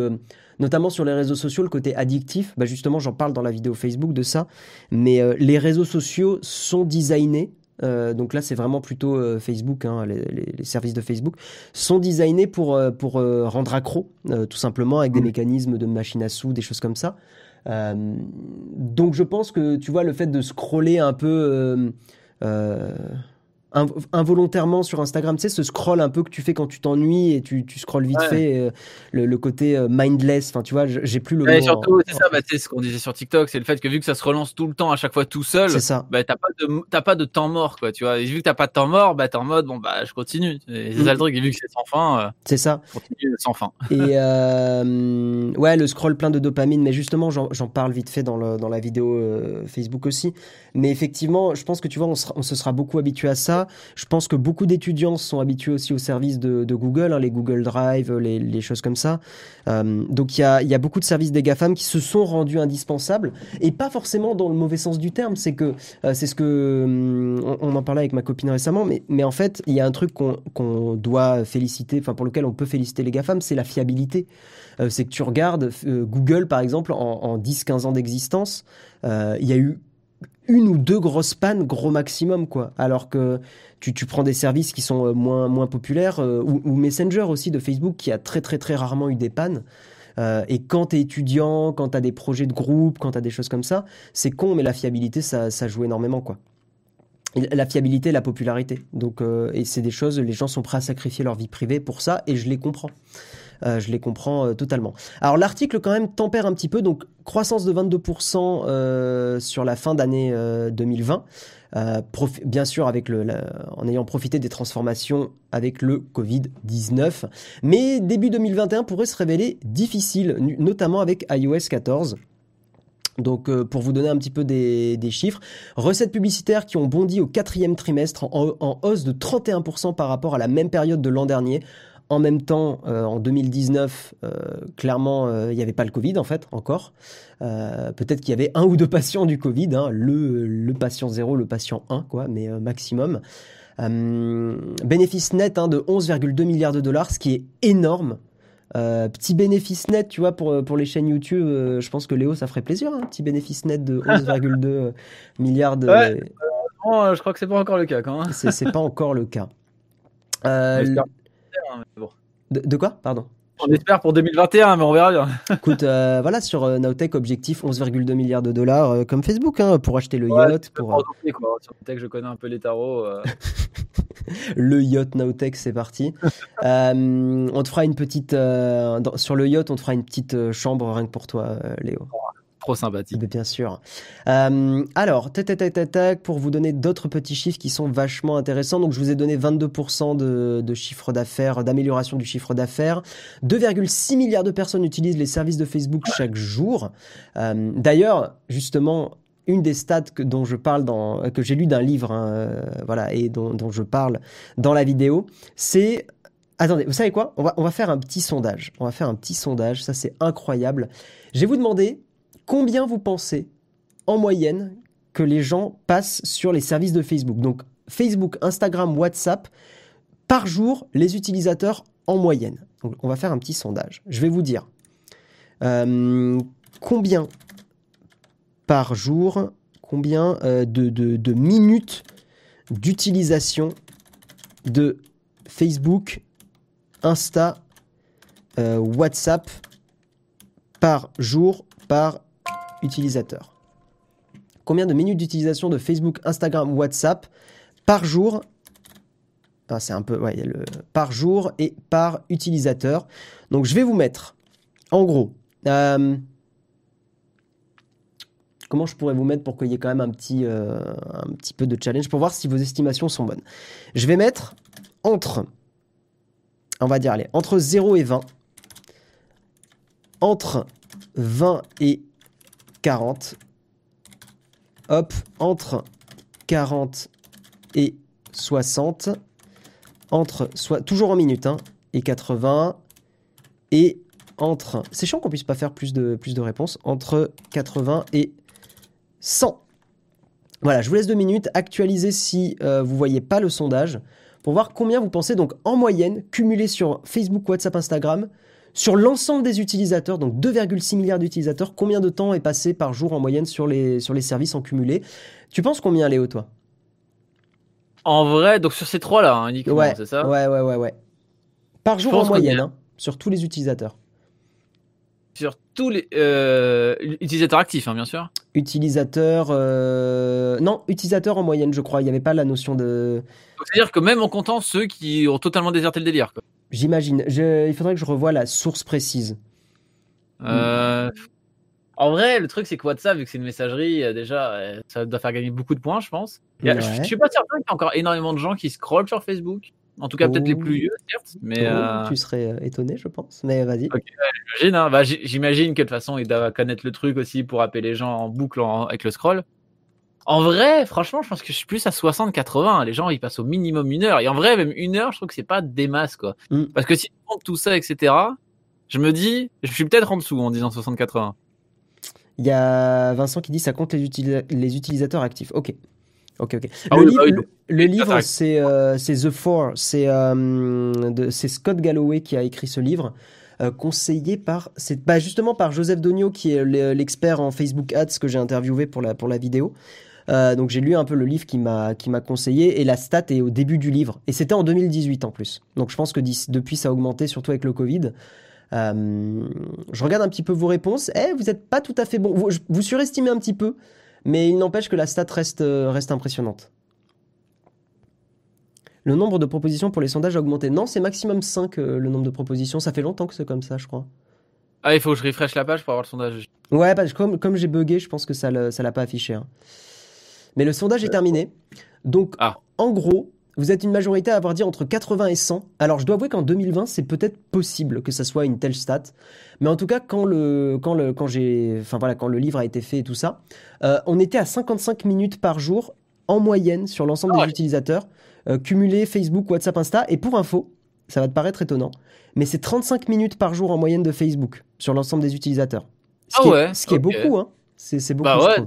notamment sur les réseaux sociaux, le côté addictif. Bah justement, j'en parle dans la vidéo Facebook de ça. Mais les réseaux sociaux sont designés. Euh, donc là, c'est vraiment plutôt euh, Facebook, hein, les, les- les services de Facebook sont designés pour, euh, pour rendre accro, tout simplement, avec des Mhm. mécanismes de machine à sous, des choses comme ça. Donc je pense que tu vois le fait de scroller un peu involontairement sur Instagram, tu sais ce scroll un peu que tu fais quand tu t'ennuies et tu, tu scrolles vite Ouais. fait, euh, le, le côté euh, mindless, enfin tu vois, j'ai plus le Ouais, mot. surtout, en- c'est ça, bah, c'est ce qu'on disait sur TikTok, c'est le fait que vu que ça se relance tout le temps à chaque fois tout seul, C'est ça. bah t'as pas de pas de temps mort quoi, tu vois. Et vu que t'as pas de temps mort, bah t'es en mode bon bah je continue. C'est Mm. ça le truc. Et vu que c'est sans fin, euh, C'est ça. continue sans fin. Et ouais, le scroll plein de dopamine, mais justement, j'en parle vite fait dans, le, dans la vidéo Facebook aussi. Mais effectivement, je pense que tu vois, on, sera- on se sera beaucoup habitué à ça. Je pense que beaucoup d'étudiants sont habitués aussi aux services de, Google, hein, les Google Drive, les, les choses comme ça. Euh, donc il y a, beaucoup de services des GAFAM qui se sont rendus indispensables, et pas forcément dans le mauvais sens du terme. C'est que euh, c'est ce que hum, on, en parlait avec ma copine récemment, mais, en fait, il y a un truc qu'on doit féliciter, enfin pour lequel on peut féliciter les GAFAM, c'est la fiabilité. Euh, c'est que tu regardes euh, Google, par exemple, en, en 10-15 ans d'existence, euh, il y a eu une ou deux grosses pannes, gros maximum, quoi. Alors que tu, tu prends des services qui sont euh, moins, moins populaires, euh, ou, Messenger aussi de Facebook, qui a très très très rarement eu des pannes. Euh, et quand t'es étudiant, quand t'as des projets de groupe, quand t'as des choses comme ça, c'est con, mais la fiabilité, ça, ça joue énormément, quoi. La fiabilité, la popularité. Donc, et c'est des choses, les gens sont prêts à sacrifier leur vie privée pour ça, et je les comprends. Euh, je les comprends euh, totalement. Alors l'article quand même tempère un petit peu, donc croissance de 22% euh, sur la fin d'année euh, 2020, euh, profi- bien sûr avec le, en ayant profité des transformations avec le Covid-19, mais début 2021 pourrait se révéler difficile, notamment avec iOS 14. Donc, pour vous donner un petit peu des, chiffres, recettes publicitaires qui ont bondi au quatrième trimestre en hausse de 31% par rapport à la même période de l'an dernier. En même temps, euh, en 2019, euh, clairement, euh, il n'y avait pas le Covid, en fait, encore. Peut-être qu'il y avait un ou deux patients du Covid, hein, le, le patient 0, le patient 1, quoi, mais maximum. Bénéfice net hein, de 11,2 milliards de dollars, ce qui est énorme. Euh, petit bénéfice net, tu vois, pour, pour les chaînes YouTube, euh, je pense que Léo, ça ferait plaisir, un petit bénéfice net de 11,2 milliards de... Ouais. Je crois que c'est pas encore le cas quand même. C'est pas encore le cas. Mais bon. de, de quoi? Pardon. On espère pour 2021, mais on verra bien. Écoute, euh, voilà, sur euh, Nowtech, objectif 11,2 milliards de dollars, euh, comme Facebook, hein, pour acheter le Ouais, yacht, pour euh, quoi. Sur je connais un peu les tarots. le yacht Nowtech, c'est parti. On te fera une petite, dans- sur le yacht, on te fera une petite chambre rien que pour toi, Léo. Trop sympathique. Bien sûr. Euh, alors, tac, tac, tac, tac, tac, pour vous donner d'autres petits chiffres qui sont vachement intéressants. Donc, je vous ai donné 22% de, de chiffre d'affaires, d'amélioration du chiffre d'affaires. 2,6 milliards de personnes utilisent les services de Facebook chaque jour. Euh, D'ailleurs, justement, une des stats que, dont je parle dans, que j'ai lu d'un livre, hein, euh, voilà, et dont, dont je parle dans la vidéo, c'est Attendez, vous savez quoi? On va, on va faire un petit sondage. On va faire un petit sondage, ça c'est incroyable. Je vais vous demander combien vous pensez en moyenne que les gens passent sur les services de Facebook? Donc Facebook, Instagram, WhatsApp, par jour, les utilisateurs en moyenne. On va faire un petit sondage. Je vais vous dire euh, combien par jour, combien euh, de minutes d'utilisation de Facebook, Insta, euh, WhatsApp par jour par utilisateur. Combien de minutes d'utilisation de Facebook, Instagram, WhatsApp par jour? Ah, C'est un peu le par jour et par utilisateur. Donc je vais vous mettre en gros. euh, comment je pourrais vous mettre pour qu'il y ait quand même un petit, euh, un petit peu de challenge pour voir si vos estimations sont bonnes. Je vais mettre entre, on va dire, entre 0 et 20, entre 20 et 40, hop, entre 40 et 60, entre, soit toujours en minutes, hein, et 80, et entre, c'est chiant qu'on puisse pas faire plus de, plus de réponses, entre 80 et 100. Voilà, je vous laisse deux minutes, actualisez si euh, vous voyez pas le sondage, pour voir combien vous pensez, donc en moyenne, cumulé sur Facebook, WhatsApp, Instagram, sur l'ensemble des utilisateurs, donc 2,6 milliards d'utilisateurs, combien de temps est passé par jour en moyenne sur les, sur les services en cumulé? Tu penses combien, Léo, toi? En vrai, donc sur ces trois-là, hein, uniquement, ouais, c'est ça? Ouais, ouais, ouais, ouais. Par jour en moyenne, hein, sur tous les utilisateurs. Sur tous les euh, utilisateurs actifs, hein, bien sûr. Utilisateurs... euh, Non, utilisateurs en moyenne, je crois. Il n'y avait pas la notion de... C'est-à-dire que même en comptant ceux qui ont totalement déserté le délire. J'imagine. Il faudrait que je revoie la source précise. Euh, En vrai, le truc, c'est que WhatsApp, vu que c'est une messagerie, euh, déjà, euh, ça doit faire gagner beaucoup de points, je pense. A- Ouais. Je je suis pas certain qu'il y a encore énormément de gens qui scrollent sur Facebook. En tout cas, peut-être les Oh. plus vieux, certes. Mais Oh, euh, Tu serais euh, étonné, je pense. Mais vas-y. j'imagine, hein. Bah, j'imagine que de toute façon, ils doivent connaître le truc aussi pour appeler les gens en boucle en- avec le scroll. En vrai, franchement, je pense que je suis plus à 60-80. Les gens, ils passent au minimum une heure. Et en vrai, même une heure, je trouve que c'est pas des masses, quoi. Mm. Parce que si tu comptes tout ça, etc., je me dis, je suis peut-être en dessous en disant 60-80. Il y a Vincent qui dit ça compte les, les utilisateurs actifs. Ok. Ok, ok. Ah le, oui, livre, bah oui, le- le livre, c'est euh, c'est The Four. C'est euh, c'est Scott Galloway qui a écrit ce livre. euh, conseillé par c'est bah, justement par Joseph Dogno qui est le- l'expert en Facebook Ads que j'ai interviewé pour la pour la vidéo. Donc j'ai lu un peu le livre qui m'a qui m'a conseillé et la stat est au début du livre et c'était en 2018 en plus. Donc je pense que depuis ça a augmenté surtout avec le Covid. Je regarde un petit peu vos réponses. Eh, vous n'êtes pas tout à fait bon. Vous surestimez un petit peu, mais il n'empêche que la stat reste, euh, reste impressionnante. Le nombre de propositions pour les sondages a augmenté. Non, c'est maximum 5 euh, le nombre de propositions. Ça fait longtemps que c'est comme ça, je crois. Ah, il faut que je refresh la page pour avoir le sondage. Ouais, parce que comme, comme j'ai bugué, je pense que ça ne l'a pas affiché. hein. Mais le sondage est terminé. Donc, Ah. en gros, vous êtes une majorité à avoir dit entre 80 et 100. Alors, je dois avouer qu'en 2020, c'est peut-être possible que ça soit une telle stat. Mais en tout cas, quand le, quand le, quand j'ai, enfin voilà, quand le livre a été fait et tout ça, euh, on était à 55 minutes par jour en moyenne sur l'ensemble des utilisateurs, euh, cumulés Facebook, WhatsApp, Insta. Et pour info, ça va te paraître étonnant, mais c'est 35 minutes par jour en moyenne de Facebook sur l'ensemble des utilisateurs. Ce Ah qui est- ouais, ce qui est beaucoup, hein. C'est beaucoup, Bah ouais.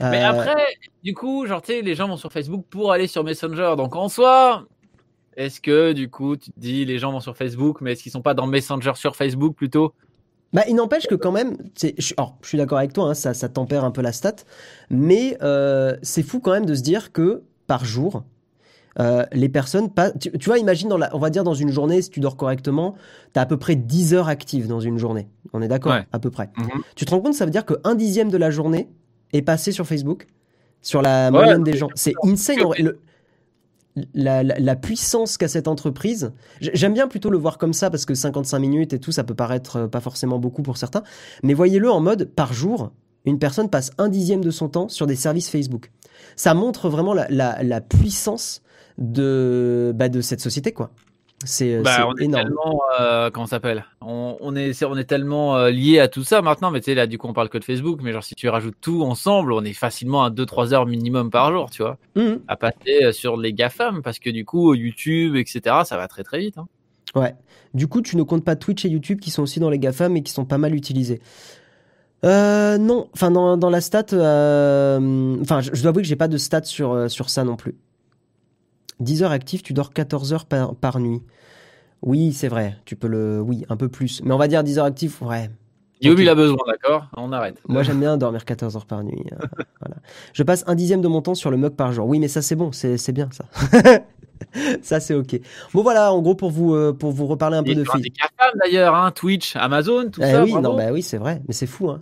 Mais Euh, après, du coup, genre, tu sais, les gens vont sur Facebook pour aller sur Messenger. Donc, en soi, est-ce que, du coup, tu te dis, les gens vont sur Facebook, mais est-ce qu'ils sont pas dans Messenger sur Facebook plutôt? Bah, il n'empêche que quand même, je, alors, je suis d'accord avec toi, hein, ça, ça tempère un peu la stat, mais euh, c'est fou quand même de se dire que par jour, euh, les personnes, tu, tu vois, imagine, dans la, on va dire dans une journée, si tu dors correctement, tu as à peu près 10 heures actives dans une journée. On est d'accord? Ouais. À peu près. Mhm. Tu te rends compte, ça veut dire qu'un dixième de la journée est passé sur Facebook, sur la Ouais, moyenne des gens. C'est insane. Le- la, la- la puissance qu'a cette entreprise, j'aime bien plutôt le voir comme ça parce que 55 minutes et tout, ça peut paraître euh, pas forcément beaucoup pour certains, mais voyez-le en mode par jour, une personne passe un dixième de son temps sur des services Facebook. Ça montre vraiment la, la- la puissance de, bah, de cette société, quoi. C'est Bah, on est énorme. tellement, euh, comment s'appelle? On, on est, on est tellement euh, lié à tout ça maintenant, mais tu sais, là, du coup, on parle que de Facebook, mais genre, si tu rajoutes tout ensemble, on est facilement à 2-3 heures minimum par jour, tu vois, Mhm. à passer euh, sur les GAFAM, parce que du coup, YouTube, etc., ça va très très vite. hein. Ouais. Du coup, tu ne comptes pas Twitch et YouTube qui sont aussi dans les GAFAM et qui sont pas mal utilisés. Euh, non, enfin dans, dans la stat, euh, enfin je, je dois avouer que j'ai pas de stat sur, euh, sur ça non plus. 10 heures actives, tu dors 14 heures par, par nuit. Oui, c'est vrai, tu peux le... Oui, un peu plus. Mais on va dire 10 heures actives, ouais. Guillaume, Ok. il a besoin, d'accord? On arrête. Moi j'aime bien dormir 14 heures par nuit. euh, voilà. Je passe un dixième de mon temps sur le mug par jour. Oui, mais ça c'est bon, c'est bien ça. ça c'est ok. Bon voilà, en gros pour vous, euh, pour vous reparler un peu de filles. d'ailleurs, hein, Twitch, Amazon, tout Eh ça. oui, bravo. non, bah oui, c'est vrai, mais c'est fou, hein.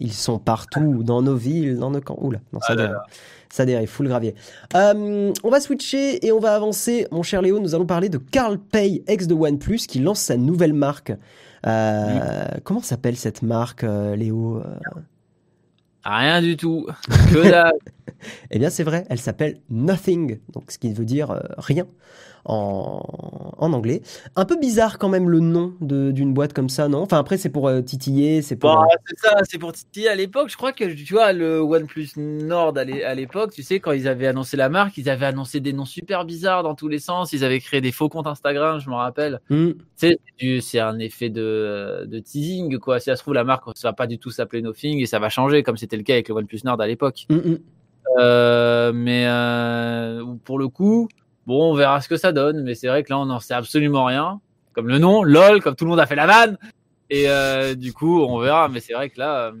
Ils sont partout, dans nos villes, dans nos camps. Oula, non, ça Ah là. Ça dérive, full gravier. Euh, on va switcher et on va avancer, mon cher Léo. Nous allons parler de Carl Pay, ex de OnePlus, qui lance sa nouvelle marque. Euh, Comment s'appelle cette marque, euh, Léo Rien du tout. Que dalle. Eh bien, c'est vrai, elle s'appelle Nothing, donc ce qui veut dire euh, rien en, en anglais. Un peu bizarre quand même le nom d'une boîte comme ça, non? Enfin, après, c'est pour euh, titiller, c'est pour. Bah, euh, c'est ça, c'est pour titiller à l'époque. Je crois que tu vois le OnePlus Nord à l'é- à l'époque, tu sais quand ils avaient annoncé la marque, ils avaient annoncé des noms super bizarres dans tous les sens. Ils avaient créé des faux comptes Instagram, je me rappelle. Tu sais, c'est un effet de, de teasing quoi. Si ça se trouve la marque ça va pas du tout s'appeler Nothing et ça va changer comme c'était le cas avec le OnePlus Nord à l'époque. hmm, hmm. Euh, mais euh, pour le coup, bon, on verra ce que ça donne. Mais c'est vrai que là, on n'en sait absolument rien. Comme le nom, LOL, comme tout le monde a fait la vanne. Et euh, du coup, on verra. Mais c'est vrai que là,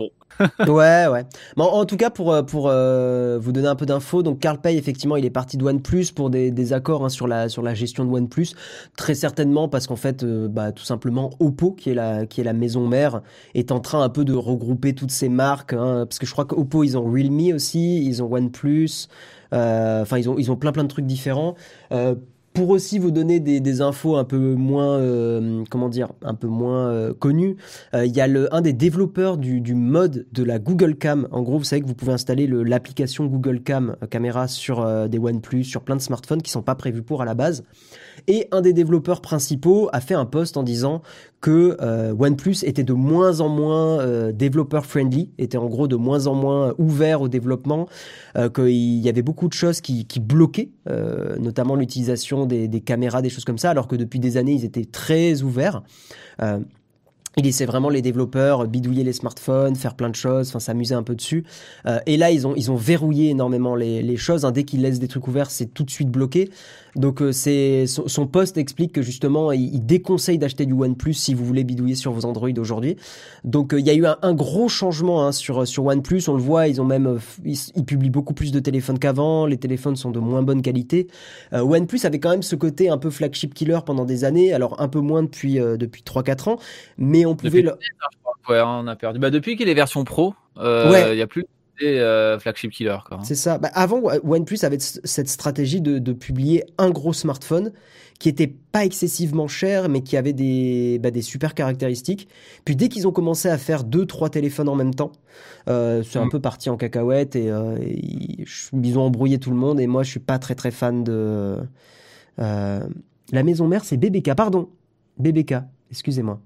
euh, Ouais, ouais. Bon, en tout cas, pour, euh, pour euh, vous donner un peu d'infos, donc Carl Pei, effectivement, il est parti de OnePlus pour des, des accords hein, sur, la, sur la gestion de OnePlus. Très certainement parce qu'en fait, euh, bah, tout simplement, Oppo, qui est, la, qui est la maison mère, est en train un peu de regrouper toutes ces marques. hein, parce que je crois qu'Oppo, ils ont Realme aussi, ils ont OnePlus. Enfin, ils, ont, ils ont plein plein de trucs différents. Pour aussi vous donner des, infos un peu moins, euh, comment dire, un peu moins euh, connues, euh, il y a un des développeurs du, du mode de la Google Cam. En gros, vous savez que vous pouvez installer le- l'application Google Cam caméra sur des OnePlus, sur plein de smartphones qui sont pas prévus pour à la base. Et un des développeurs principaux a fait un post en disant que euh, OnePlus était de moins en moins euh, développeur friendly, était en gros de moins en moins ouvert au développement, euh, qu'il y avait beaucoup de choses qui, bloquaient, euh, notamment l'utilisation des, caméras, des choses comme ça, alors que depuis des années ils étaient très ouverts. Il laissait vraiment les développeurs bidouiller les smartphones, faire plein de choses, enfin s'amuser un peu dessus. Et là, ils ont, ils ont verrouillé énormément les, choses. Dès qu'ils laissent des trucs ouverts, c'est tout de suite bloqué. Donc euh, c'est son, son post explique que justement, il, il déconseille d'acheter du OnePlus si vous voulez bidouiller sur vos Android aujourd'hui. Donc euh, il y a eu un, un gros changement hein, sur sur OnePlus. On le voit, ils ont même euh, ils, ils publient beaucoup plus de téléphones qu'avant. Les téléphones sont de moins bonne qualité. Euh, OnePlus avait quand même ce côté un peu flagship killer pendant des années. Alors un peu moins depuis euh, depuis 3-4 ans, mais on pouvait Depuis le- ouais, on a perdu. Bah, depuis qu'il est version pro, euh, il Ouais. y a plus de euh, flagship killer. Quoi. C'est ça. Bah, avant, OnePlus avait cette stratégie de, de publier un gros smartphone qui était pas excessivement cher, mais qui avait des, bah, des super caractéristiques. Puis dès qu'ils ont commencé à faire deux, trois téléphones en même temps, euh, c'est un Mm. peu parti en cacahuète et, euh, et ils, ils ont embrouillé tout le monde. Et moi, je suis pas très très fan de. euh, la maison mère, c'est BBK, pardon. BBK, excusez-moi.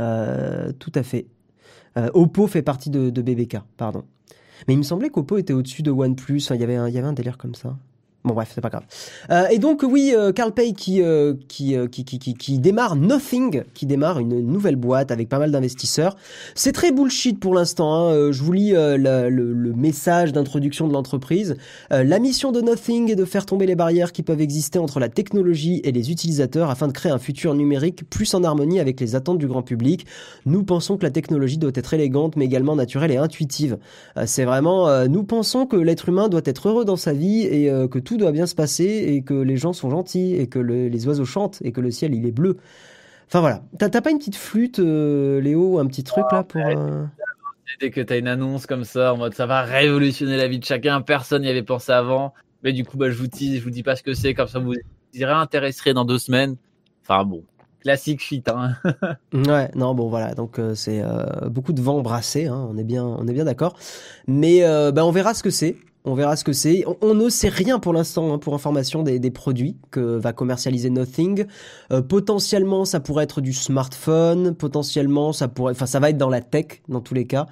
Euh, tout à fait. Euh, Oppo fait partie de, BBK, pardon. Mais il me semblait qu'Oppo était au-dessus de OnePlus. Il y avait un délire comme ça. Bon bref, c'est pas grave. Euh, et donc oui, Carl euh, qui, euh, qui, qui, qui, qui démarre Nothing, qui démarre une nouvelle boîte avec pas mal d'investisseurs. C'est très bullshit pour l'instant. hein. Je vous lis le, le message d'introduction de l'entreprise. La mission de Nothing est de faire tomber les barrières qui peuvent exister entre la technologie et les utilisateurs afin de créer un futur numérique plus en harmonie avec les attentes du grand public. Nous pensons que la technologie doit être élégante mais également naturelle et intuitive. C'est vraiment, nous pensons que l'être humain doit être heureux dans sa vie et que tout doit bien se passer et que les gens sont gentils et que le- les oiseaux chantent et que le ciel il est bleu. Enfin voilà. T'as t'as pas une petite flûte, euh, Léo, un petit truc là pour. euh, Dès que tu as une annonce comme ça, en mode ça va révolutionner la vie de chacun, personne n'y avait pensé avant. Mais du coup, bah, je vous dis, je vous dis pas ce que c'est, comme ça vous y réintéresserez dans deux semaines. Enfin bon, classique shit. Hein. Ouais, non, bon voilà, donc euh, c'est euh, beaucoup de vent brassé, hein, on est bien, on est bien d'accord. Mais bah, on verra ce que c'est. On verra ce que c'est. On, ne sait rien pour l'instant, hein, pour information des, produits que va commercialiser Nothing. Euh, potentiellement, ça pourrait être du smartphone. Potentiellement, ça pourrait, enfin, ça va être dans la tech dans tous les cas.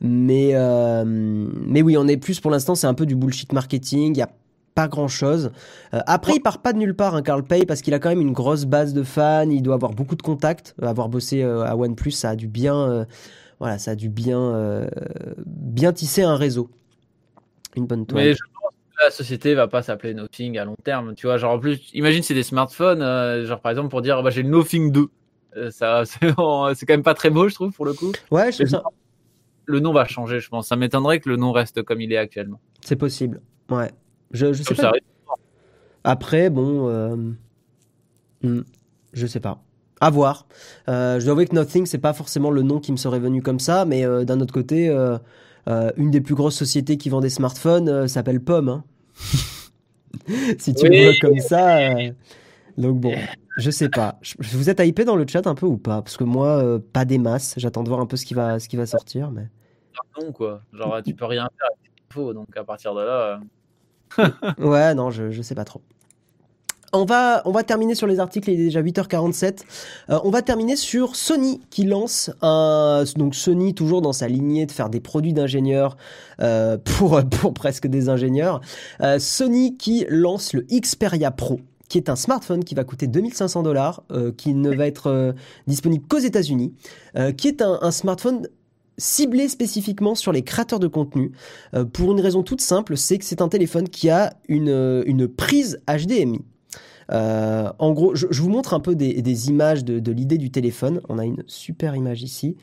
Mais euh, oui, on est plus pour l'instant, c'est un peu du bullshit marketing. Il y a pas grand chose. après, il part pas de nulle part, hein, Carl Pei, parce qu'il a quand même une grosse base de fans. Il doit avoir beaucoup de contacts. Euh, Avoir bossé euh, à OnePlus, ça a dû bien, euh, voilà, ça a dû bien, euh, bien tisser un réseau. Une bonne toile. Mais je pense que la société va pas s'appeler Nothing à long terme. Tu vois, genre en plus, imagine c'est des smartphones, euh, genre par exemple pour dire bah, j'ai le Nothing 2. Euh, ça, c'est quand même pas très beau, je trouve, pour le coup. Ouais, je trouve ça. Le nom va changer, je pense. Ça m'étonnerait que le nom reste comme il est actuellement. C'est possible. Ouais. Je, je sais pas. Après, bon, euh, hmm, je sais pas. À voir. Euh, je dois avouer que Nothing, c'est pas forcément le nom qui me serait venu comme ça, mais euh, d'un autre côté, euh, une des plus grosses sociétés qui vend des smartphones euh, s'appelle Pomme. hein. si tu Oui. le vois comme ça. euh, Donc bon, je sais pas. Je- Vous êtes hypé dans le chat un peu ou pas? Parce que moi, pas des masses. J'attends de voir un peu ce qui va, ce qui va sortir. Mais... non, quoi. Genre, tu peux rien faire avec tes infos, donc à partir de là. Ouais, non, je, je sais pas trop. On va, terminer sur les articles, il est déjà 8h47. Euh, on va terminer sur Sony qui lance un. Donc Sony, toujours dans sa lignée de faire des produits d'ingénieurs euh, pour, presque des ingénieurs. Euh, Sony qui lance le Xperia Pro qui est un smartphone qui va coûter 2500 dollars, qui ne va être disponible qu'aux États-Unis, qui est un, smartphone ciblé spécifiquement sur les créateurs de contenu euh, pour une raison toute simple, c'est que c'est un téléphone qui a une prise HDMI. Euh, en gros, je, vous montre un peu des, images de l'idée du téléphone. On a une super image ici.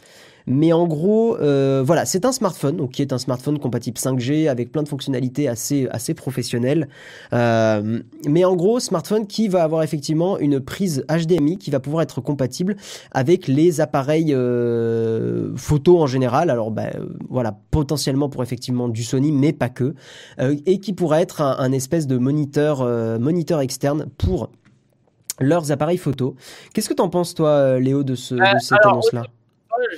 Mais en gros, euh, voilà, c'est un smartphone, donc qui est un smartphone compatible 5G avec plein de fonctionnalités assez assez professionnelles. Euh, mais en gros, smartphone qui va avoir effectivement une prise HDMI qui va pouvoir être compatible avec les appareils euh, photo en général. Alors, bah, voilà, potentiellement pour effectivement du Sony, mais pas que, Euh, et qui pourrait être un, un espèce de moniteur euh, moniteur externe pour leurs appareils photo. Qu'est-ce que t'en penses toi, euh, Léo, de, ce, de cette annonce-là?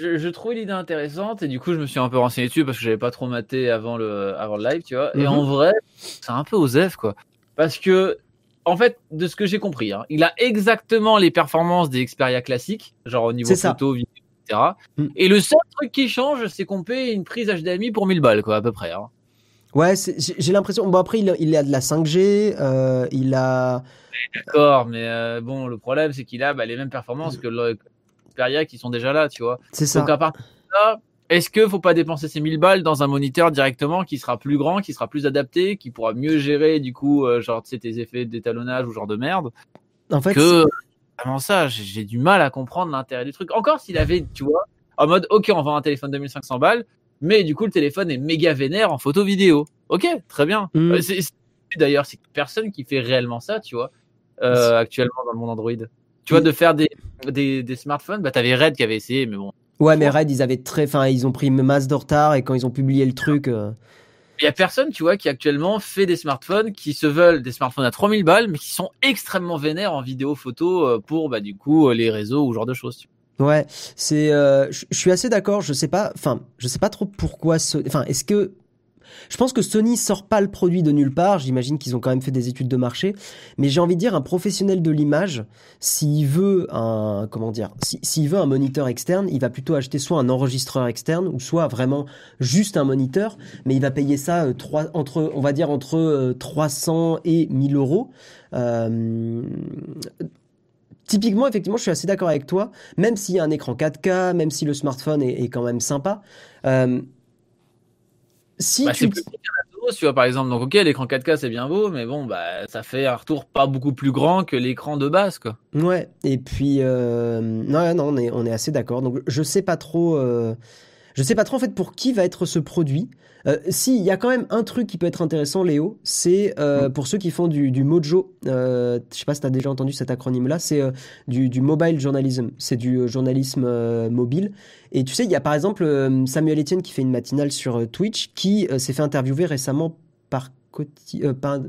Je, je trouvais l'idée intéressante et du coup je me suis un peu renseigné dessus parce que j'avais pas trop maté avant le, avant le live, tu vois. Et Mhm. en vrai, c'est un peu osef quoi. Parce que, en fait, de ce que j'ai compris, hein, il a exactement les performances des Xperia classiques, genre au niveau photo, vidéo, etc. Mhm. Et le seul truc qui change, c'est qu'on paie une prise HDMI pour 1000 balles, quoi, à peu près. Hein. Ouais, j'ai j'ai l'impression. Bon après, il, a- il a de la 5G, euh, il a. D'accord, mais euh, bon, le problème c'est qu'il a bah, les mêmes performances que le Xperia qui sont déjà là, tu vois. C'est ça. Donc à partir de là, est-ce que faut pas dépenser ces 1000 balles dans un moniteur directement qui sera plus grand, qui sera plus adapté, qui pourra mieux gérer du coup euh, genre tu sais tes effets d'étalonnage ou genre de merde? En fait, que vraiment ça, j'ai du mal à comprendre l'intérêt du truc. Encore s'il avait, tu vois, en mode OK, on vend un téléphone 2500 balles, mais du coup le téléphone est méga vénère en photo vidéo. OK, très bien. Mm. Euh, D'ailleurs, c'est personne qui fait réellement ça, tu vois, euh, actuellement dans le monde Android. Tu vois, de faire des, des, des smartphones, bah t'avais Red qui avait essayé, mais bon, ouais, mais Red, ils avaient très, enfin, ils ont pris une masse de retard et quand ils ont publié le truc, euh, Il y a personne, tu vois, qui actuellement fait des smartphones qui se veulent des smartphones à 3000 balles, mais qui sont extrêmement vénères en vidéo photo euh, pour, bah, du coup, euh, les réseaux ou ce genre de choses. ouais, c'est, euh, je je suis assez d'accord. Je sais pas, enfin, je sais pas trop pourquoi. ce- Enfin, est-ce que je pense que Sony sort pas le produit de nulle part. J'imagine qu'ils ont quand même fait des études de marché. Mais j'ai envie de dire, un professionnel de l'image, s'il veut un, comment dire, si- s'il veut un moniteur externe, il va plutôt acheter soit un enregistreur externe ou soit vraiment juste un moniteur. Mais il va payer ça euh, entre, on va dire entre euh, 300 et 1000 euros. Euh, Typiquement, effectivement, je suis assez d'accord avec toi. Même s'il y a un écran 4K, même si le smartphone est, quand même sympa, euh, si Bah, tu c'est plus petit qu'un Atos, tu vois, par exemple. Donc, ok, l'écran 4K, c'est bien beau, mais bon, bah, ça fait un retour pas beaucoup plus grand que l'écran de base, quoi. Ouais, et puis euh, non, non, on est, on est assez d'accord. Donc je sais pas trop, euh, je sais pas trop en fait pour qui va être ce produit. Euh, si, il y a quand même un truc qui peut être intéressant, Léo, c'est euh, pour ceux qui font du, du mojo. Euh, je sais pas si tu as déjà entendu cet acronyme-là, c'est euh, du, du mobile journalism, c'est du euh, journalisme mobile. Et tu sais, il y a par exemple Samuel Etienne qui fait une matinale sur Twitch, qui s'est fait interviewer récemment par, Coti- par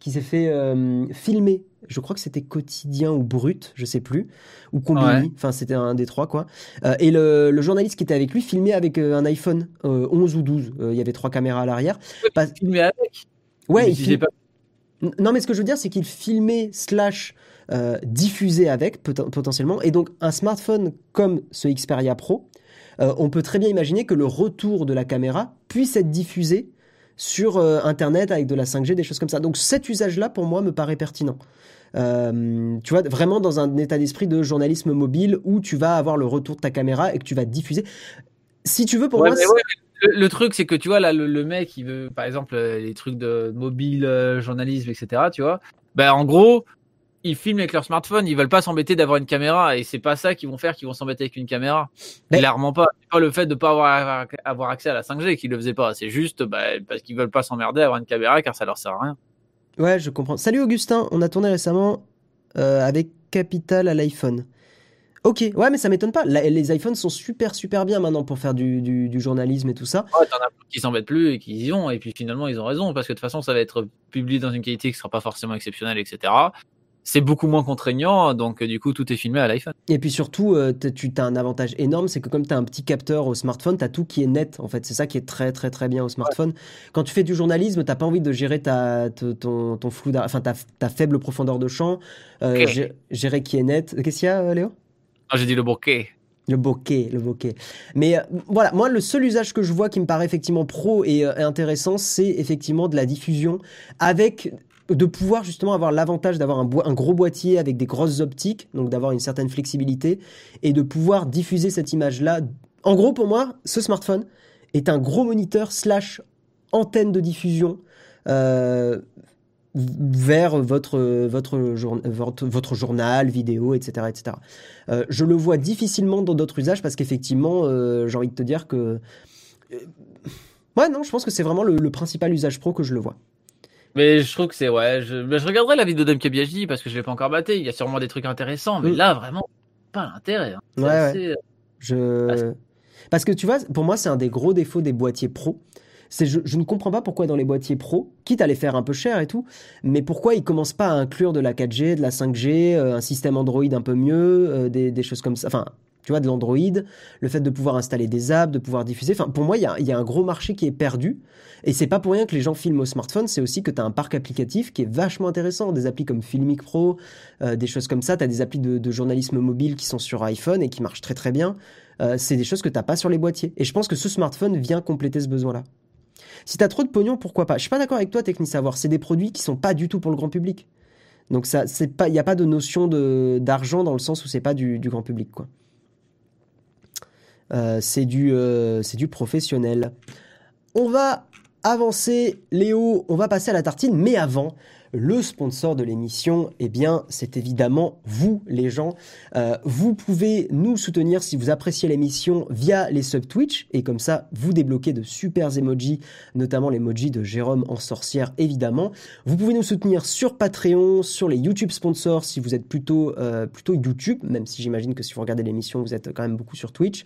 qui s'est fait euh, filmer. Je crois que c'était quotidien ou brut, je sais plus, ou combini. Ouais. Enfin, c'était un des trois quoi. Euh, et le, le journaliste qui était avec lui filmait avec euh, un iPhone euh, 11 ou 12. Euh, Il y avait trois caméras à l'arrière. Pas- Filmé avec. Ouais, Mais il fil- pas- Non, mais ce que je veux dire, c'est qu'il filmait slash euh, diffusait avec poten- potentiellement. Et donc, un smartphone comme ce Xperia Pro, euh, on peut très bien imaginer que le retour de la caméra puisse être diffusé sur euh, Internet avec de la 5G, des choses comme ça. Donc, cet usage-là, pour moi, me paraît pertinent. Euh, tu vois, vraiment dans un état d'esprit de journalisme mobile où tu vas avoir le retour de ta caméra et que tu vas diffuser. Si tu veux, pour Ouais, moi, ouais, le, le truc, c'est que tu vois, là, le, le mec, il veut, par exemple, euh, les trucs de mobile, euh, journalisme, etc., tu vois. Ben, en gros, ils filment avec leur smartphone, ils veulent pas s'embêter d'avoir une caméra, et c'est pas ça qu'ils vont faire, qu'ils vont s'embêter avec une caméra. Mais- Clairement pas. C'est pas le fait de pas avoir, avoir accès à la 5G qu'ils le faisaient pas. C'est juste, bah, parce qu'ils veulent pas s'emmerder à avoir une caméra, car ça leur sert à rien. Ouais, je comprends. Salut Augustin, on a tourné récemment euh, avec Capital à l'iPhone. Ok, ouais, mais ça m'étonne pas. La- les iPhones sont super super bien maintenant pour faire du, du, du journalisme et tout ça. Ouais, t'en as qui s'embêtent plus et qui y vont, et puis finalement, ils ont raison, parce que de toute façon, ça va être publié dans une qualité qui sera pas forcément exceptionnelle, etc. c'est beaucoup moins contraignant, donc du coup tout est filmé à l'iPhone. Et puis surtout, euh, tu as un avantage énorme, c'est que comme tu as un petit capteur au smartphone, tu as tout qui est net en fait. C'est ça qui est très très très bien au smartphone. Quand tu fais du journalisme, t'as pas envie de gérer ta, ton, ton flou, enfin ta, ta, faible profondeur de champ, euh, gérer qui est net. Qu'est-ce qu'il y a, euh, Léo? Ah, J'ai dit le bokeh. Le bokeh, le bokeh. Mais voilà, moi, le seul usage que je vois qui me paraît effectivement pro et intéressant, c'est effectivement de la diffusion avec de pouvoir justement avoir l'avantage d'avoir un, gros boîtier avec des grosses optiques, donc d'avoir une certaine flexibilité, et de pouvoir diffuser cette image-là. En gros, pour moi, ce smartphone est un gros moniteur slash antenne de diffusion euh, vers votre, votre, journal, vidéo, etc. etc. Euh, je le vois difficilement dans d'autres usages parce qu'effectivement, euh, j'ai envie de te dire que... ouais, non, je pense que c'est vraiment le principal usage pro que je le vois. Mais je trouve que c'est ouais. Je, je regarderai la vidéo d'Mkbiaji parce que je l'ai pas encore batté. Il y a sûrement des trucs intéressants, mais mm. là vraiment pas l'intérêt. Hein. Ouais, ouais. Je parce que tu vois, pour moi c'est un des gros défauts des boîtiers pro. C'est je, je, ne comprends pas pourquoi dans les boîtiers pro, quitte à les faire un peu cher et tout, mais pourquoi ils commencent pas à inclure de la 4G, de la 5G, euh, un système Android un peu mieux, euh, des, des choses comme ça. Enfin, tu vois, de l'Android, le fait de pouvoir installer des apps, de pouvoir diffuser. Enfin, pour moi, il y a, un gros marché qui est perdu. Et c'est pas pour rien que les gens filment au smartphone, c'est aussi que tu as un parc applicatif qui est vachement intéressant. Des applis comme Filmic Pro, euh, des choses comme ça. Tu as des applis de, journalisme mobile qui sont sur iPhone et qui marchent très très bien. Euh, c'est des choses que t'as pas sur les boîtiers. Et je pense que ce smartphone vient compléter ce besoin-là. Si tu as trop de pognon, pourquoi pas? Je suis pas d'accord avec toi, Technisavoir. C'est des produits qui sont pas du tout pour le grand public. Donc il n'y a pas de notion de d'argent dans le sens où c'est pas du, du grand public, quoi. Euh, c'est du, euh, c'est du professionnel. On va avancer, Léo, on va passer à la tartine, mais avant, le sponsor de l'émission, eh bien, c'est évidemment vous, les gens. Euh, vous pouvez nous soutenir si vous appréciez l'émission via les sub Twitch et comme ça, vous débloquez de super emojis, notamment l'emoji de Jérôme en sorcière, évidemment. Vous pouvez nous soutenir sur Patreon, sur les YouTube sponsors si vous êtes plutôt euh, plutôt YouTube, même si j'imagine que si vous regardez l'émission, vous êtes quand même beaucoup sur Twitch.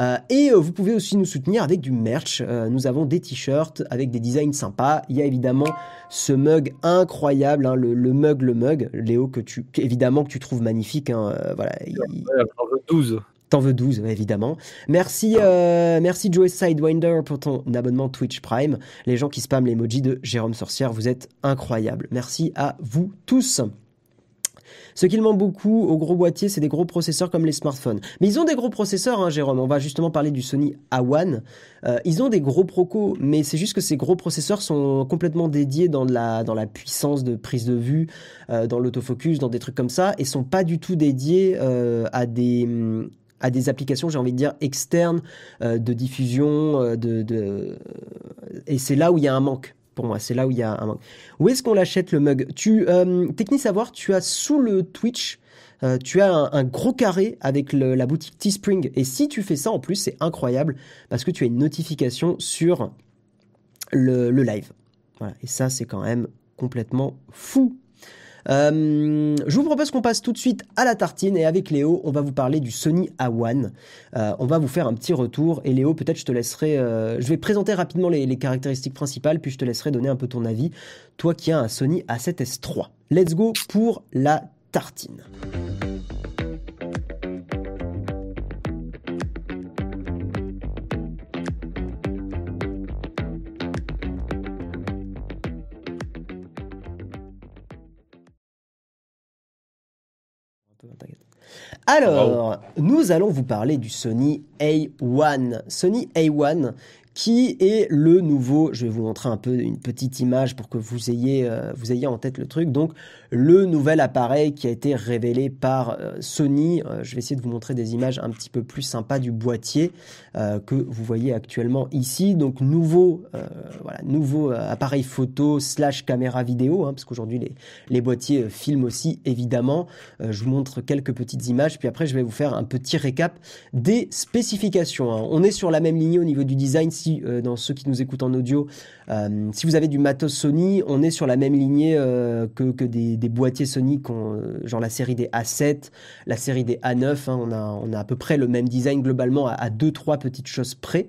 Euh, et vous pouvez aussi nous soutenir avec du merch. nous avons des t-shirts avec des designs sympas. Il y a évidemment ce mug incroyable incroyable, hein, le, mug, le mug, Léo, que tu, évidemment que tu trouves magnifique. Hein, euh, voilà, T'en veux 12. T'en veux 12, évidemment. Merci, euh, merci Joe Sidewinder pour ton abonnement Twitch Prime. Les gens qui spamment l'emoji de Jérôme Sorcière, vous êtes incroyables. Merci à vous tous. Ce qu'il manque beaucoup au gros boîtier, c'est des gros processeurs comme les smartphones. Mais ils ont des gros processeurs, hein, Jérôme. On va justement parler du Sony A1. Euh, ils ont des gros procos, mais c'est juste que ces gros processeurs sont complètement dédiés dans la, dans la puissance de prise de vue, euh, dans l'autofocus, dans des trucs comme ça, et sont pas du tout dédiés euh, à des à des applications, j'ai envie de dire, externes de diffusion, de, de... et c'est là où il y a un manque pour moi. C'est là où il y a un manque. Où est-ce qu'on l'achète le mug? Tu, euh, technique savoir, tu as sous le Twitch, euh, tu as un, gros carré avec la boutique Teespring. Et si tu fais ça en plus, c'est incroyable parce que tu as une notification sur le, live. Et ça, c'est quand même complètement fou. Euh, je vous propose qu'on passe tout de suite à la tartine et avec Léo, on va vous parler du Sony A1. Euh, on va vous faire un petit retour et Léo, peut-être je te laisserai, euh, je vais présenter rapidement les, les, caractéristiques principales puis je te laisserai donner un peu ton avis, toi qui as un Sony A7S 3. Let's go pour la tartine. Alors, nous allons vous parler du Sony A1. Sony A1 qui est le nouveau, je vais vous montrer un peu une petite image pour que vous ayez, euh, vous ayez en tête le truc. Donc, le nouvel appareil qui a été révélé par euh, Sony. Euh, je vais essayer de vous montrer des images un petit peu plus sympas du boîtier que vous voyez actuellement ici. Donc, nouveau, voilà, nouveau appareil photo slash caméra vidéo, hein, parce qu'aujourd'hui les, les boîtiers filment aussi évidemment. je vous montre quelques petites images, puis après je vais vous faire un petit récap des spécifications. Hein. On est sur la même ligne au niveau du design euh, dans ceux qui nous écoutent en audio, euh, si vous avez du matos Sony, on est sur la même lignée euh, que, que des, boîtiers Sony, genre la série des A7, la série des A9. Hein, on, a, on a à peu près le même design globalement à, à deux trois petites choses près.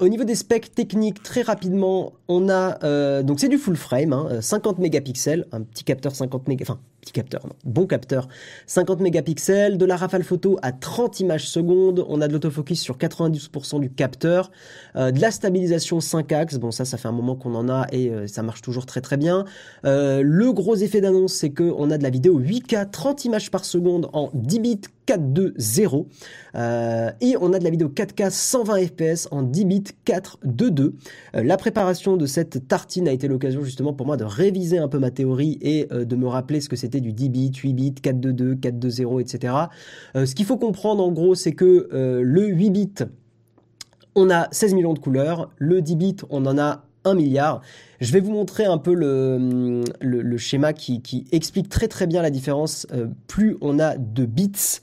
Au niveau des specs techniques, très rapidement, on a donc c'est du full frame, hein, 50 mégapixels, un petit capteur 50 mégapixels, enfin petit capteur, bon capteur, 50 mégapixels, de la rafale photo à 30 images secondes, on a de l'autofocus sur 92% du capteur, euh, de la stabilisation 5 axes, bon ça ça fait un moment qu'on en a et ça marche toujours très très bien. le gros effet d'annonce c'est que on a de la vidéo 8K 30 images par seconde en 10 bits 4.2.0 euh, et on a de la vidéo 4K 120 fps en 10 bits 4.2.2. Euh, la préparation de cette tartine a été l'occasion justement pour moi de réviser un peu ma théorie et euh, de me rappeler ce que c'était du 10 bits, 8 bits, 4.2.2, 4.2.0, etc. ce qu'il faut comprendre en gros c'est que le 8 bits on a 16 millions de couleurs, le 10 bits on en a 1 milliard. Je vais vous montrer un peu le, le, schéma qui, qui, explique très très bien la différence. Euh, plus on a de bits,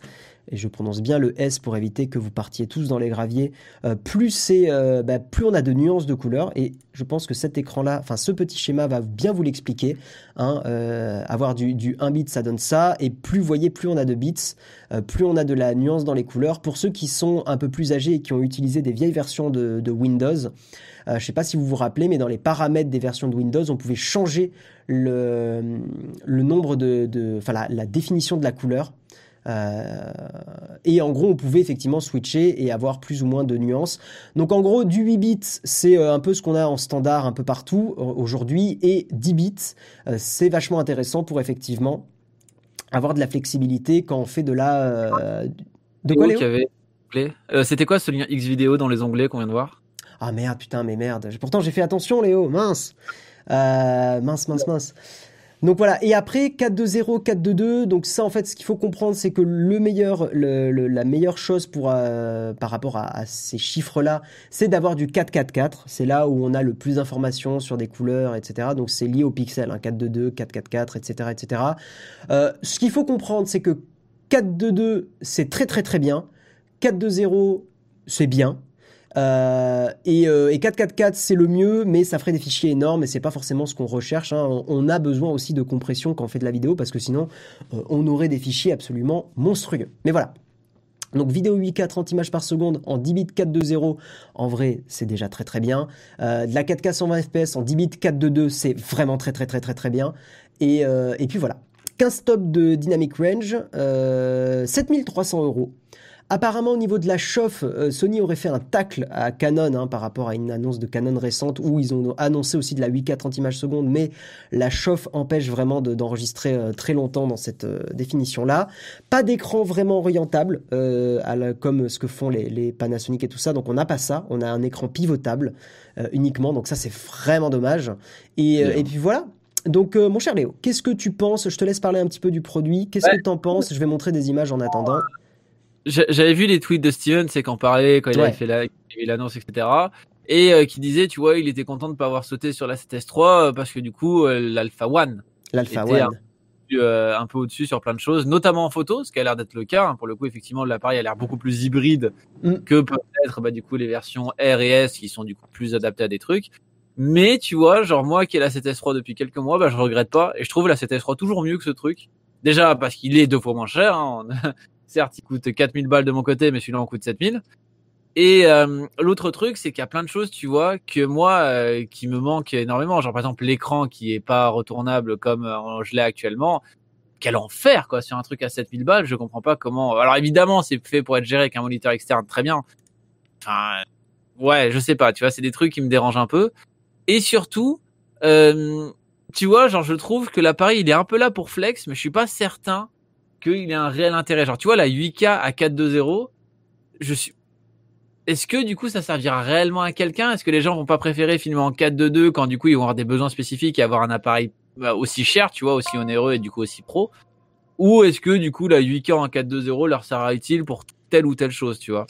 et je prononce bien le S pour éviter que vous partiez tous dans les graviers, euh, plus, c'est, euh, bah, plus on a de nuances de couleurs. Et je pense que cet écran-là, enfin ce petit schéma va bien vous l'expliquer. Hein, avoir du, du 1 bit, ça donne ça. Et plus vous voyez, plus on a de bits, plus on a de la nuance dans les couleurs. Pour ceux qui sont un peu plus âgés et qui ont utilisé des vieilles versions de, Windows, euh, je ne sais pas si vous vous rappelez, mais dans les paramètres des versions de Windows, on pouvait changer le, le nombre de enfin la, définition de la couleur. Euh, et en gros, on pouvait effectivement switcher et avoir plus ou moins de nuances. Donc en gros, du 8 bits, c'est euh, un peu ce qu'on a en standard un peu partout aujourd'hui, et 10 bits, c'est vachement intéressant pour effectivement avoir de la flexibilité quand on fait de la... de quoi, Léo C'était quoi ce lien X vidéo dans les onglets qu'on vient de voir? Ah merde, putain, mais merde. Pourtant, j'ai fait attention, Léo. Mince. Euh, mince, mince, mince. Donc voilà, et après 4-2-0, 4-2-2, donc ça en fait ce qu'il faut comprendre c'est que le meilleur, la meilleure chose pour, euh, par rapport à, ces chiffres-là, c'est d'avoir du 4-4-4, c'est là où on a le plus d'informations sur des couleurs, etc. Donc c'est lié au pixel, hein, 4-2-2, 4-4-4, etc. etc. Euh, ce qu'il faut comprendre c'est que 4-2-2 c'est très très très bien, 4-2-0 c'est bien, euh, et, euh, et 444 c'est le mieux, mais ça ferait des fichiers énormes et c'est pas forcément ce qu'on recherche. Hein. On, a besoin aussi de compression quand on fait de la vidéo parce que sinon euh, on aurait des fichiers absolument monstrueux. Mais voilà. Donc vidéo 8K 30 images par seconde en 10 bits 420, en vrai c'est déjà très très bien. de la 4K 120 fps en 10 bits 422 c'est vraiment très très très très très bien. Et, et puis voilà. 15 stops de dynamic range, 7300 euros. Apparemment, au niveau de la chauffe, euh, Sony aurait fait un tacle à Canon hein, par rapport à une annonce de Canon récente où ils ont annoncé aussi de la 8K 30 images secondes, mais la chauffe empêche vraiment d'enregistrer euh, très longtemps dans cette euh, définition-là. Pas d'écran vraiment orientable, comme ce que font les, Panasonic et tout ça, donc on n'a pas ça. On a un écran pivotable uniquement, donc ça c'est vraiment dommage. Et, puis voilà, donc, mon cher Léo, qu'est-ce que tu penses? Je te laisse parler un petit peu du produit. Qu'est-ce que tu en penses? Je vais montrer des images en attendant. J'avais vu les tweets de Steven, c'est qu'en parlait quand il avait fait l'annonce, etc. Et euh, qui disait, tu vois, il était content de pas avoir sauté sur la 7S3 euh, parce que du coup, euh, l'Alpha One, l'Alpha One, un, peu au-dessus sur plein de choses, notamment en photo, ce qui a l'air d'être le cas. Hein. Pour le coup, effectivement, l'appareil a l'air beaucoup plus hybride mm. que peut-être, bah, du coup, les versions R et S qui sont du coup plus adaptées à des trucs. Mais tu vois, genre moi qui ai la 7S3 depuis quelques mois, bah, je regrette pas et je trouve la 7S3 toujours mieux que ce truc. Déjà parce qu'il est deux fois moins cher. Hein. Certes, il coûte 4000 balles de mon côté, mais celui-là en coûte 7000. Et euh, l'autre truc, c'est qu'il y a plein de choses, tu vois, que moi, euh, qui me manquent énormément. Genre, par exemple, l'écran qui est pas retournable comme euh, je l'ai actuellement. Quel enfer, quoi, sur un truc à 7000 balles. Je comprends pas comment. Alors, évidemment, c'est fait pour être géré avec un moniteur externe, très bien. Enfin, ouais, je sais pas, tu vois, c'est des trucs qui me dérangent un peu. Et surtout, tu vois, genre, je trouve que l'appareil, il est un peu là pour flex, mais je suis pas certain qu'il ait un réel intérêt. Genre, tu vois, la 8K à 4.2.0, je suis. Est-ce que du coup ça servira réellement à quelqu'un? Est-ce que les gens vont pas préférer filmer en 4.2.2 quand du coup ils vont avoir des besoins spécifiques et avoir un appareil bah, aussi cher, tu vois, aussi onéreux et du coup aussi pro? Ou est-ce que du coup la 8K en 4.2.0 leur sera utile pour telle ou telle chose, tu vois?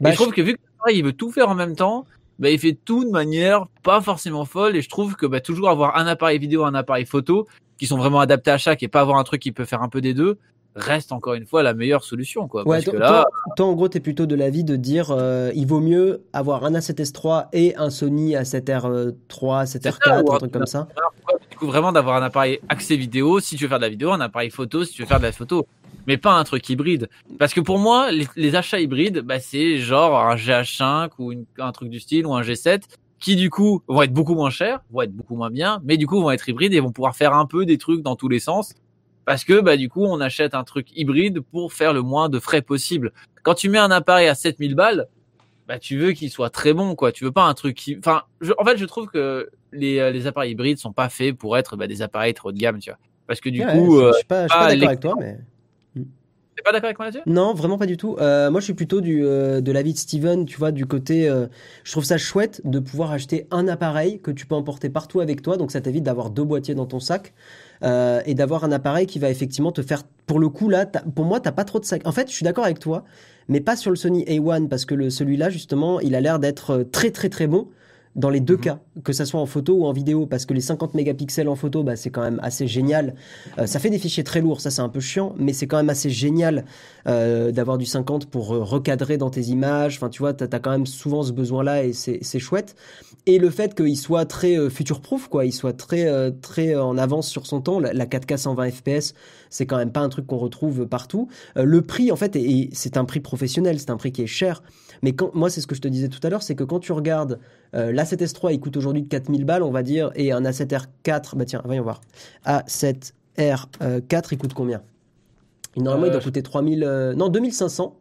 Bah, je trouve que vu que il veut tout faire en même temps, bah, il fait tout de manière pas forcément folle et je trouve que bah, toujours avoir un appareil vidéo, un appareil photo qui sont vraiment adaptés à chaque et pas avoir un truc qui peut faire un peu des deux, reste encore une fois la meilleure solution. Quoi, ouais, toi, en gros, tu es plutôt de l'avis de dire euh, il vaut mieux avoir un A7S3 et un Sony A7R3, A7R4, un truc comme ça. coup vraiment d'avoir un appareil accès vidéo si tu veux faire de la vidéo, un appareil photo si tu veux faire de la photo, mais pas un truc hybride. Parce que pour moi, les, achats hybrides, bah, c'est genre un GH5 ou un truc du style ou un G7 qui du coup vont être beaucoup moins chers, vont être beaucoup moins bien, mais du coup vont être hybrides et vont pouvoir faire un peu des trucs dans tous les sens. Parce que bah du coup on achète un truc hybride pour faire le moins de frais possible. Quand tu mets un appareil à 7000 balles, bah tu veux qu'il soit très bon quoi. Tu veux pas un truc qui, enfin, en fait je trouve que les, euh, les appareils hybrides sont pas faits pour être bah, des appareils trop de gamme, tu vois. Parce que du coup, je suis pas, pas, pas d'accord avec toi, mais pas d'accord avec moi là-dessus? Non, vraiment pas du tout. Euh, moi, je suis plutôt du, euh, de l'avis de Steven, tu vois, du côté. Euh, je trouve ça chouette de pouvoir acheter un appareil que tu peux emporter partout avec toi. Donc, ça t'évite d'avoir deux boîtiers dans ton sac. et d'avoir un appareil qui va effectivement te faire. Pour le coup, là, pour moi, t'as pas trop de sac. En fait, je suis d'accord avec toi, mais pas sur le Sony A1 parce que celui-là, justement, il a l'air d'être très, très, très bon dans les deux mhm. cas, que ça soit en photo ou en vidéo, parce que les 50 mégapixels en photo, bah, c'est quand même assez génial. Euh, ça fait des fichiers très lourds, ça c'est un peu chiant, mais c'est quand même assez génial euh, d'avoir du 50 pour euh, recadrer dans tes images. Enfin, tu vois, tu as, quand même souvent ce besoin-là et c'est chouette. Et le fait qu'il soit très future-proof, quoi, il soit très, très en avance sur son temps, la, 4K 120 FPS, c'est quand même pas un truc qu'on retrouve partout. le prix, en fait, c'est un prix professionnel, c'est un prix qui est cher. Mais quand, moi, c'est ce que je te disais tout à l'heure, c'est que quand tu regardes euh, l'A7S3, il coûte aujourd'hui 4000 balles, on va dire, et un A7R4, bah tiens, voyons voir. A7R4, il coûte combien? Normalement, il doit euh, coûter 3000, euh, non, 2500.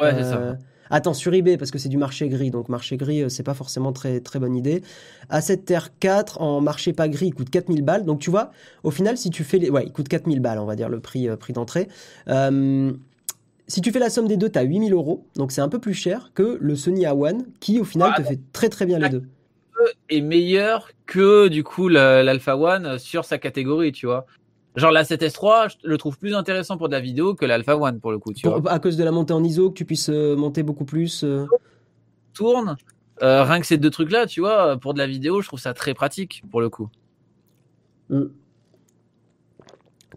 Ouais, c'est ça. Attends, sur eBay, parce que c'est du marché gris, donc marché gris, c'est pas forcément très, très bonne idée. A7R4 en marché pas gris, il coûte 4000 balles. Donc tu vois, au final, si tu fais les. Ouais, il coûte 4000 balles, on va dire, le prix, prix d'entrée. Euh, si tu fais la somme des deux, tu as 8000 euros. Donc c'est un peu plus cher que le Sony A1 qui au final te fait très très bien les deux. Est meilleur que du coup l'Alpha One sur sa catégorie, tu vois. Genre la 7S3, je le trouve plus intéressant pour de la vidéo que l'Alpha One pour le coup, tu vois. À cause de la montée en ISO, que tu puisses euh, monter beaucoup plus. Euh. Tourne. Euh, rien que ces deux trucs-là, tu vois, pour de la vidéo, je trouve ça très pratique pour le coup. Mm.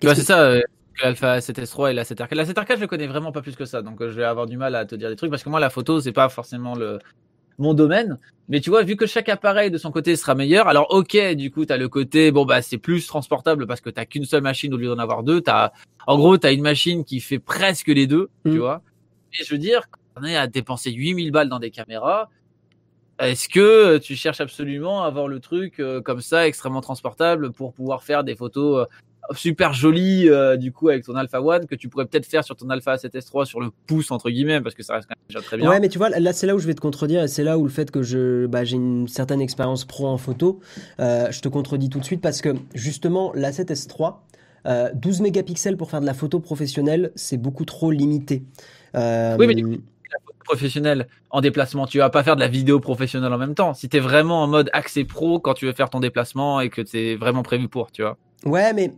Tu vois, c'est ça l'Alpha 7S3 et la 7R4. La 7R4, je le connais vraiment pas plus que ça, donc euh, je vais avoir du mal à te dire des trucs parce que moi, la photo, c'est pas forcément le mon domaine. Mais tu vois, vu que chaque appareil de son côté sera meilleur, alors ok, du coup, tu as le côté, bon, bah, c'est plus transportable parce que tu qu'une seule machine au lieu d'en avoir deux. As, en gros, tu as une machine qui fait presque les deux, tu mm. vois. Et je veux dire, quand on est à dépenser 8000 balles dans des caméras, est-ce que tu cherches absolument à avoir le truc euh, comme ça, extrêmement transportable, pour pouvoir faire des photos euh, super joli euh, du coup avec ton Alpha One que tu pourrais peut-être faire sur ton Alpha 7S3 sur le pouce entre guillemets parce que ça reste quand même déjà très bien. Ouais, mais tu vois là c'est là où je vais te contredire et c'est là où le fait que je bah, j'ai une certaine expérience pro en photo, euh, je te contredis tout de suite parce que justement la 7S3 euh, 12 mégapixels pour faire de la photo professionnelle, c'est beaucoup trop limité. Euh, oui, mais du coup, la photo professionnelle en déplacement, tu vas pas faire de la vidéo professionnelle en même temps. Si tu es vraiment en mode accès pro quand tu veux faire ton déplacement et que c'est vraiment prévu pour, tu vois. Ouais, mais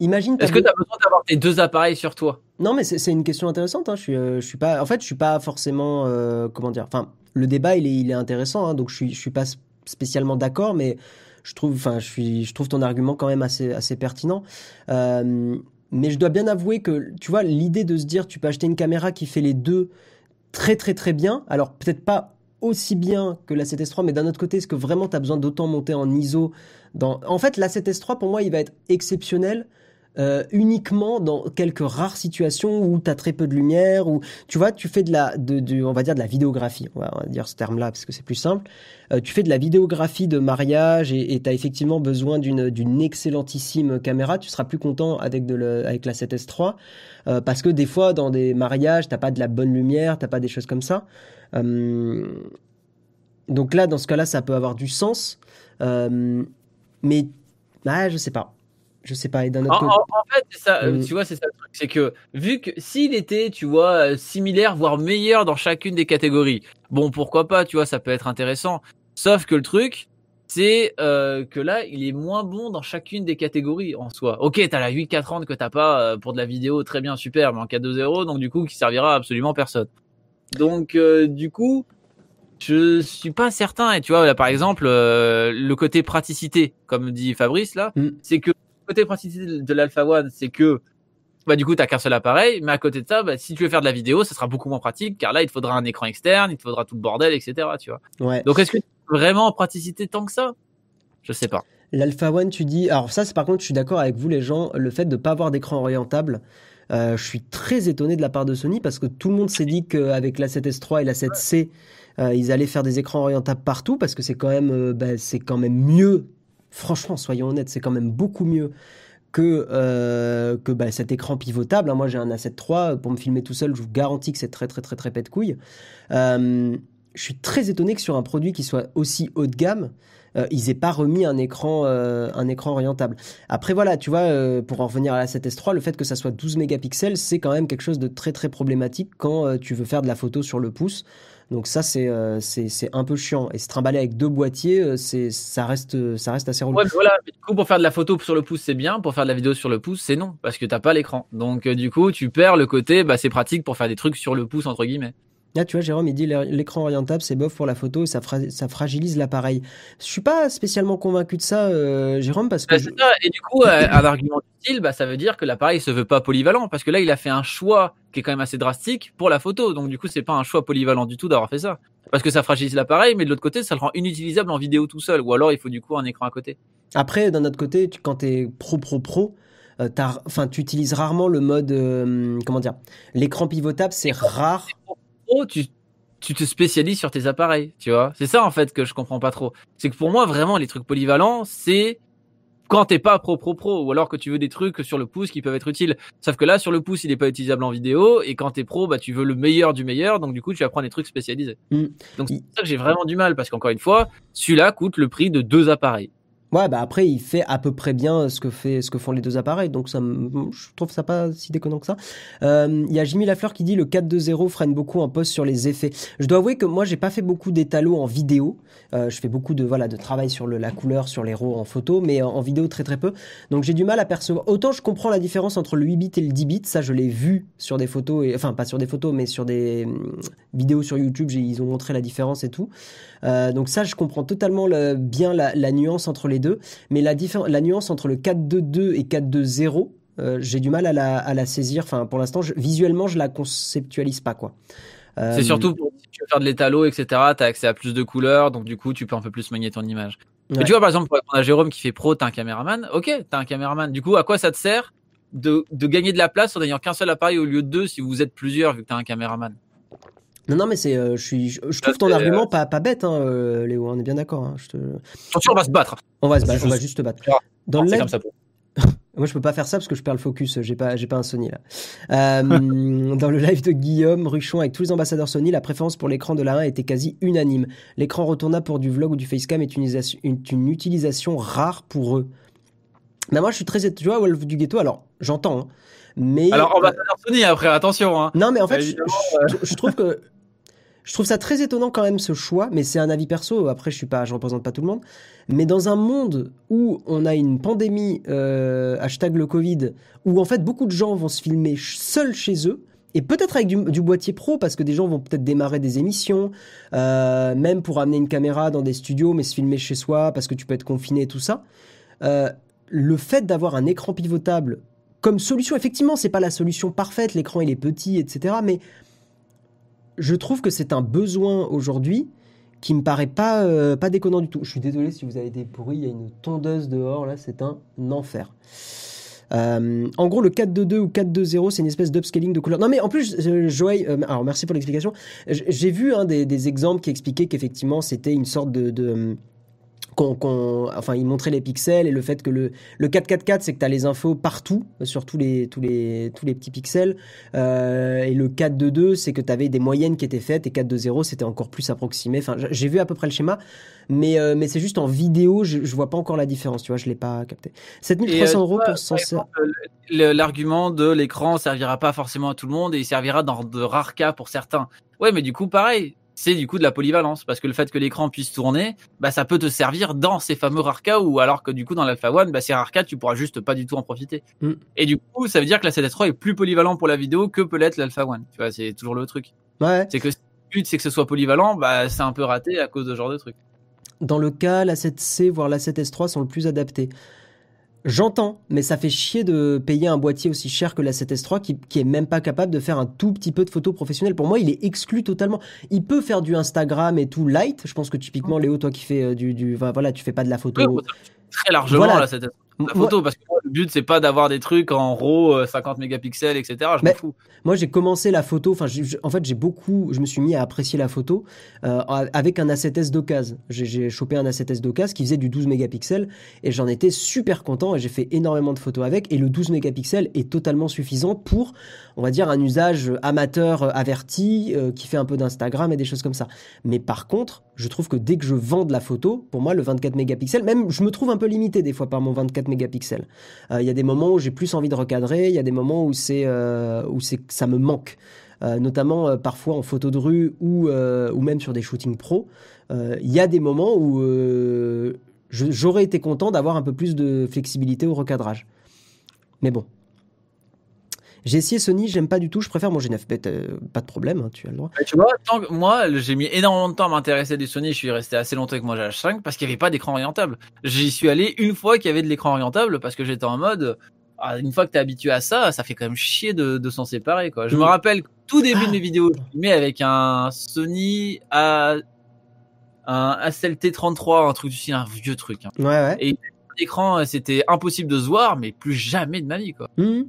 Imagine. Est-ce que tu as besoin d'avoir tes deux appareils sur toi? Non, mais c'est une question intéressante. Hein. Je suis, euh, je suis pas. En fait, je suis pas forcément. Euh, comment dire Enfin, le débat, il est, il est intéressant. Hein, donc, je suis, je suis pas spécialement d'accord, mais je trouve, enfin, je suis, je trouve ton argument quand même assez, assez pertinent. Euh, mais je dois bien avouer que, tu vois, l'idée de se dire, tu peux acheter une caméra qui fait les deux très, très, très bien. Alors, peut-être pas aussi bien que la 7S3, mais d'un autre côté, est-ce que vraiment tu as besoin d'autant monter en ISO dans... En fait, la 7S3, pour moi, il va être exceptionnel euh, uniquement dans quelques rares situations où tu as très peu de lumière, ou tu vois, tu fais de la, de, on va dire de la vidéographie, on va, dire ce terme-là parce que c'est plus simple. Euh, tu fais de la vidéographie de mariage et tu as effectivement besoin d'une, d'une excellentissime caméra. Tu seras plus content avec, de le, avec la 7S3 euh, parce que des fois, dans des mariages, t'as pas de la bonne lumière, t'as pas des choses comme ça. donc là, dans ce cas-là, ça peut avoir du sens. mais ah, je sais pas je sais pas. Et d'un autre en, en, fait, ça, euh, mm. tu vois, c'est ça le truc. C'est que, vu que s'il était, tu vois, euh, similaire, voire meilleur dans chacune des catégories, bon, pourquoi pas, tu vois, ça peut être intéressant. Sauf que le truc, c'est euh, que là, il est moins bon dans chacune des catégories en soi. Ok, t'as la 8-4 que t'as pas pour de la vidéo, très bien, super, mais en 4-2-0, donc du coup, qui servira à absolument personne. Donc, du coup, je suis pas certain. Et tu vois, là, par exemple, le côté praticité, comme dit Fabrice là, mm. c'est que côté praticité de l'Alpha One, c'est que bah du coup t'as qu'un seul appareil, mais à côté de ça, bah, si tu veux faire de la vidéo, ça sera beaucoup moins pratique, car là il te faudra un écran externe, il te faudra tout le bordel, etc. Tu vois. Ouais. Donc est-ce que vraiment praticité tant que ça? Je sais pas. L'Alpha One, tu dis. Alors, ça, c'est par contre, je suis d'accord avec vous, les gens, le fait de ne pas avoir d'écran orientable. Euh, je suis très étonné de la part de Sony parce que tout le monde s'est dit qu'avec la 7S3 et la 7C, euh, ils allaient faire des écrans orientables partout parce que c'est quand même, euh, bah, c'est quand même mieux. Franchement, soyons honnêtes, c'est quand même beaucoup mieux que, euh, que bah, cet écran pivotable. Hein. Moi, j'ai un A7 III pour me filmer tout seul. Je vous garantis que c'est très, très, très, très pète couille. Euh, je suis très étonné que sur un produit qui soit aussi haut de gamme, euh, ils aient pas remis un écran, euh, un écran orientable. Après voilà, tu vois, euh, pour en revenir à la 7S3, le fait que ça soit 12 mégapixels, c'est quand même quelque chose de très très problématique quand euh, tu veux faire de la photo sur le pouce. Donc ça c'est euh, c'est un peu chiant et se trimballer avec deux boîtiers, euh, c'est ça reste ça reste assez relou. Voilà. Du coup, pour faire de la photo sur le pouce, c'est bien. Pour faire de la vidéo sur le pouce, c'est non, parce que t'as pas l'écran. Donc, euh, du coup, tu perds le côté, bah, c'est pratique pour faire des trucs sur le pouce entre guillemets. Là, tu vois, Jérôme, il dit l'é- l'écran orientable, c'est bof pour la photo et ça, fra- ça fragilise l'appareil. Je suis pas spécialement convaincu de ça, euh, Jérôme, parce que Bah, je- ça. Et du coup, euh, un argument du style, bah, ça veut dire que l'appareil se veut pas polyvalent, parce que là, il a fait un choix qui est quand même assez drastique pour la photo. Donc, du coup, c'est pas un choix polyvalent du tout d'avoir fait ça. Parce que ça fragilise l'appareil, mais de l'autre côté, ça le rend inutilisable en vidéo tout seul. Ou alors, il faut du coup un écran à côté. après, d'un autre côté, tu- quand t'es pro pro pro, euh, enfin, tu utilises rarement le mode, euh, comment dire, l'écran pivotable, c'est rare. Pro, tu, tu te spécialises sur tes appareils, tu vois. C'est ça, en fait, que je comprends pas trop. C'est que pour moi, vraiment, les trucs polyvalents, c'est quand t'es pas pro pro pro, ou alors que tu veux des trucs sur le pouce qui peuvent être utiles. Sauf que là, sur le pouce, il est pas utilisable en vidéo, et quand t'es pro, bah, tu veux le meilleur du meilleur, donc du coup, tu vas prendre des trucs spécialisés. Mm. Donc c'est ça que j'ai vraiment du mal, parce qu'encore une fois, celui-là coûte le prix de deux appareils. Ouais, bah après, il fait à peu près bien ce que fait, ce que font les deux appareils, donc ça, je trouve ça pas si déconnant que ça. Euh, Il y a Jimmy Lafleur qui dit le 4.2.0 freine beaucoup en post sur les effets. Je dois avouer que moi, j'ai pas fait beaucoup d'étalos en vidéo. Euh, je fais beaucoup de voilà de travail sur la couleur, sur les RAW en photo, mais en, vidéo très très peu. Donc j'ai du mal à percevoir. Autant je comprends la différence entre le 8 bits et le 10 bits, ça je l'ai vu sur des photos, et, enfin pas sur des photos, mais sur des hum, vidéos sur YouTube, ils ont montré la différence et tout. Euh, donc ça, je comprends totalement le- bien la nuance entre les deux, mais la, la nuance entre le 4.2.2 et 4.2.0, euh, j'ai du mal à la, à la saisir. Enfin, pour l'instant, visuellement, je la conceptualise pas, quoi. Euh, C'est surtout pour si tu veux faire de l'étalo, etc. T'as accès à plus de couleurs, donc du coup, tu peux un peu plus manier ton image. Ouais. Tu vois, par exemple, répondre à Jérôme qui fait pro, t'as un caméraman. Ok, t'as un caméraman. Du coup, à quoi ça te sert de, de gagner de la place en n'ayant qu'un seul appareil au lieu de deux si vous êtes plusieurs vu que t'as un caméraman? Non, non, mais c'est, euh, je suis, je, je trouve ton argument pas, pas bête, hein, euh, Léo. On est bien d'accord. hein, je te... Attention, on va se battre. On va se battre, on va juste- te battre. Ah, Dans le live, comme ça. pour- Moi, je peux pas faire ça parce que je perds le focus. J'ai pas, j'ai pas un Sony là. Euh, dans le live de Guillaume Ruchon avec tous les ambassadeurs Sony, la préférence pour l'écran de la 1 était quasi unanime. L'écran retournable pour du vlog ou du facecam est une utilisation, une, une utilisation rare pour eux. Mais moi, je suis très, tu vois, Wolf du ghetto. Alors, j'entends, hein, mais Alors, ambassadeur Sony après, attention. Hein. non, mais en fait, je, Évidemment, je- je trouve que je trouve ça très étonnant quand même ce choix, mais c'est un avis perso. Après, je suis pas, je représente pas tout le monde. Mais dans un monde où on a une pandémie, euh, hashtag le Covid, où en fait beaucoup de gens vont se filmer seuls chez eux. Et peut-être avec du, du boîtier pro, parce que des gens vont peut-être démarrer des émissions, euh, même pour amener une caméra dans des studios, mais se filmer chez soi, parce que tu peux être confiné et tout ça. Euh, le fait d'avoir un écran pivotable comme solution, effectivement, c'est pas la solution parfaite, l'écran il est petit, etc. Mais je trouve que c'est un besoin aujourd'hui qui me paraît pas, euh, pas déconnant du tout. Je suis désolé si vous avez des bruits, il y a une tondeuse dehors, là, c'est un enfer. Euh, en gros, le 4.2.2 ou 4.2.0, c'est une espèce d'upscaling de couleurs. Non, mais en plus, euh, Joël, alors merci pour l'explication. J'ai vu hein, des, exemples qui expliquaient qu'effectivement, c'était une sorte de qu'on, qu'on- enfin, ils montraient les pixels et le fait que le, le 444, c'est que tu as les infos partout, sur tous les, tous les, tous les petits pixels. Euh, et le 422, c'est que tu avais des moyennes qui étaient faites et 420, c'était encore plus approximé. Enfin, j'ai vu à peu près le schéma, mais, euh, mais c'est juste en vidéo, je, je vois pas encore la différence, tu vois, je l'ai pas capté. 7300 Et, euh, euros pour le- L'argument de l'écran servira pas forcément à tout le monde et il servira dans de rares cas pour certains. Ouais, mais du coup, pareil, c'est du coup de la polyvalence parce que le fait que l'écran puisse tourner, bah ça peut te servir dans ces fameux rares cas ou alors que du coup dans l'Alpha One, bah ces rares cas tu pourras juste pas du tout en profiter. Mm. Et du coup, ça veut dire que la 7S3 est plus polyvalent pour la vidéo que peut l'être l'Alpha One. Tu vois, c'est toujours le truc. Ouais. C'est que si le but c'est que ce soit polyvalent, bah c'est un peu raté à cause de ce genre de truc. Dans le cas, la 7C, voire la 7S3 sont le plus adaptés. J'entends, mais ça fait chier de payer un boîtier aussi cher que la 7S3 qui, qui est même pas capable de faire un tout petit peu de photos professionnelles. Pour moi, il est exclu totalement. Il peut faire du Instagram et tout light. Je pense que typiquement, Léo, toi qui fais euh, du, du voilà, tu fais pas de la photo. Très largement Voilà. là, cette la photo parce que moi, le but c'est pas d'avoir des trucs en RAW euh, 50 mégapixels etc. Je m'en fous. Moi, j'ai commencé la photo. Enfin, en fait, j'ai beaucoup. Je me suis mis à apprécier la photo euh, avec un A7S d'occasion. J'ai- J'ai chopé un A7S d'occasion qui faisait du 12 mégapixels et j'en étais super content et j'ai fait énormément de photos avec. Et le 12 mégapixels est totalement suffisant pour, on va dire, un usage amateur euh, averti euh, qui fait un peu d'Instagram et des choses comme ça. Mais par contre, je trouve que dès que je vends de la photo, pour moi, le 24 mégapixels, même je me trouve un peu limité des fois par mon 24 mégapixels. Euh, Il y a des moments où j'ai plus envie de recadrer, il y a des moments où c'est où c'est ça me manque. Notamment parfois en photo de rue ou, ou même sur des shootings pro, il y a des moments où j'aurais été content d'avoir un peu plus de flexibilité au recadrage. Mais bon. J'ai essayé Sony, j'aime pas du tout, je préfère mon G9. Mais, euh, pas de problème, hein, tu as le droit. Tu vois, tant que moi, j'ai mis énormément de temps à m'intéresser des Sony. Je suis resté assez longtemps avec mon GH5 parce qu'il n'y avait pas d'écran orientable. J'y suis allé une fois qu'il y avait de l'écran orientable parce que j'étais en mode. ah, une fois que t'es habitué à ça, ça fait quand même chier de, de s'en séparer. Quoi. Je me rappelle tout début Ah. de mes vidéos, je filmais avec un Sony A, un ASLT33, un truc du style, un vieux truc. Hein. Ouais, ouais. Et l'écran, c'était impossible de se voir, mais plus jamais de ma vie. Quoi.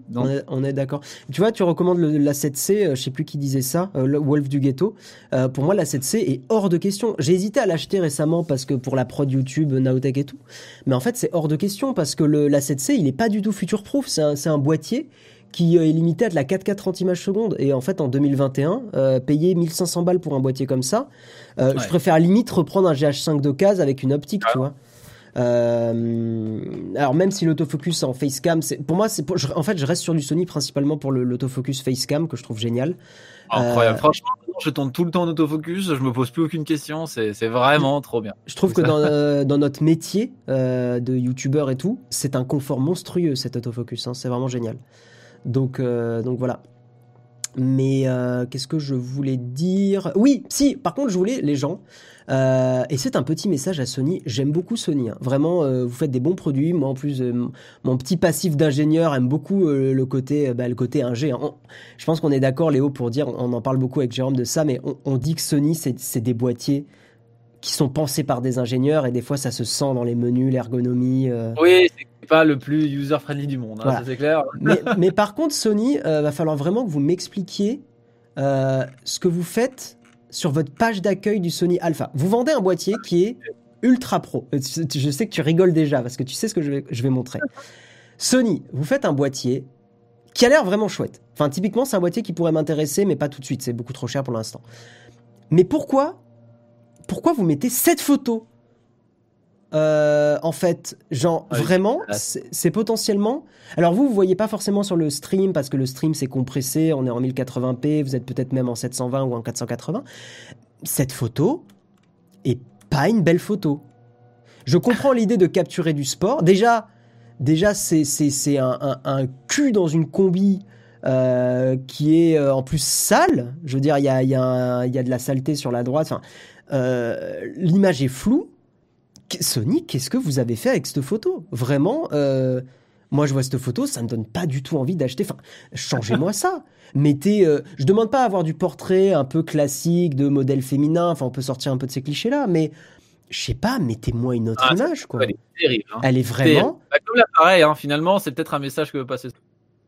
Donc- on est, on est d'accord. Tu vois, tu recommandes le- la 7C, euh, je sais plus qui disait ça, euh, le Wolf du ghetto. Euh, pour moi, la 7C est hors de question. J'ai hésité à l'acheter récemment parce que pour la prod YouTube, Naotech et tout. Mais en fait, c'est hors de question parce que le, la 7C, il est pas du tout future-proof. C'est un, c'est un boîtier qui euh, est limité à de la 4K 30 images secondes. Et en fait, en 2021, euh, payer 1500 balles pour un boîtier comme ça, euh, je préfère limite reprendre un GH5 d'occasion avec une optique, tu vois. Euh, alors même si l'autofocus en facecam, pour moi, c'est en fait je reste sur du Sony principalement pour l'autofocus facecam que je trouve génial. Incroyable. Euh, Franchement, je tourne tout le temps en autofocus, je me pose plus aucune question, c'est vraiment trop bien. Je trouve que dans, euh, dans notre métier de youtubeur et tout, c'est un confort monstrueux cet autofocus. hein, c'est vraiment génial. Donc donc voilà. Mais euh, qu'est-ce que je voulais dire? Oui, si. Par contre, je voulais les gens. euh, et c'est un petit message à Sony. J'aime beaucoup Sony. hein. Vraiment, euh, vous faites des bons produits. Moi, en plus, euh, mon petit passif d'ingénieur aime beaucoup euh, le côté, euh, bah, le côté ingé. hein. Je pense qu'on est d'accord, Léo, pour dire, on en parle beaucoup avec Jérôme de ça, mais on, on dit que Sony, c'est des boîtiers qui sont pensés par des ingénieurs et des fois, ça se sent dans les menus, l'ergonomie. euh. Oui, c'est pas le plus user-friendly du monde, hein, Voilà. ça c'est clair. mais, mais par contre, Sony, euh, va falloir vraiment que vous m'expliquiez euh, ce que vous faites sur votre page d'accueil du Sony Alpha. Vous vendez un boîtier qui est ultra pro. Euh, Je sais que tu rigoles déjà parce que tu sais ce que je vais, je vais montrer. Sony, vous faites un boîtier qui a l'air vraiment chouette. Enfin, typiquement, c'est un boîtier qui pourrait m'intéresser, mais pas tout de suite. C'est beaucoup trop cher pour l'instant. Mais pourquoi, pourquoi vous mettez cette photo Euh, en fait, genre Ah oui, vraiment, c'est potentiellement. Alors vous, vous voyez pas forcément sur le stream parce que le stream c'est compressé, on est en 1080p, vous êtes peut-être même en 720 ou en 480. Cette photo est pas une belle photo. Je comprends l'idée de capturer du sport. Déjà, déjà c'est c'est c'est un, un, un cul dans une combi. euh, qui est euh, en plus sale, je veux dire, il y a, y, a y a de la saleté sur la droite. Enfin, euh, l'image est floue. Sony, qu'est-ce que vous avez fait avec cette photo? Vraiment, euh, moi je vois cette photo, ça me donne pas du tout envie d'acheter. Enfin, changez-moi ça. Mettez, euh, je demande pas à avoir du portrait un peu classique de modèle féminin. Enfin, on peut sortir un peu de ces clichés-là, mais je sais pas, mettez-moi une autre Ah, image, quoi. Elle est terrible. hein. Elle est vraiment. Bah, comme l'appareil, hein, finalement, c'est peut-être un message que veut passer.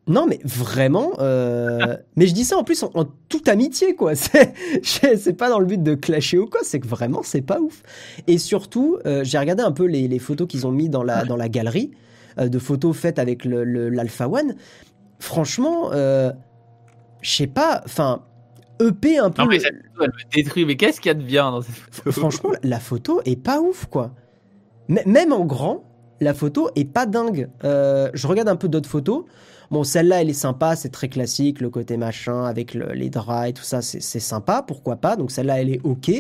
Non, mais vraiment. euh, mais je dis ça en plus en, en toute amitié, quoi. C'est pas dans le but de clasher ou quoi. C'est que vraiment, c'est pas ouf. Et surtout, euh, j'ai regardé un peu les, les photos qu'ils ont mis dans la, dans la galerie euh, de photos faites avec le- le- l'Alpha One. Franchement, je sais pas. Enfin, EP un peu. Non, mais photo, elle me détruit. Mais qu'est-ce qu'il y a de bien dans cette photo? Franchement, la photo est pas ouf, quoi. M- même en grand, la photo est pas dingue. Je regarde un peu d'autres photos. Bon, celle-là, elle est sympa, c'est très classique, le côté machin, avec le- les draps et tout ça, c'est sympa, pourquoi pas. Donc celle-là, elle est ok.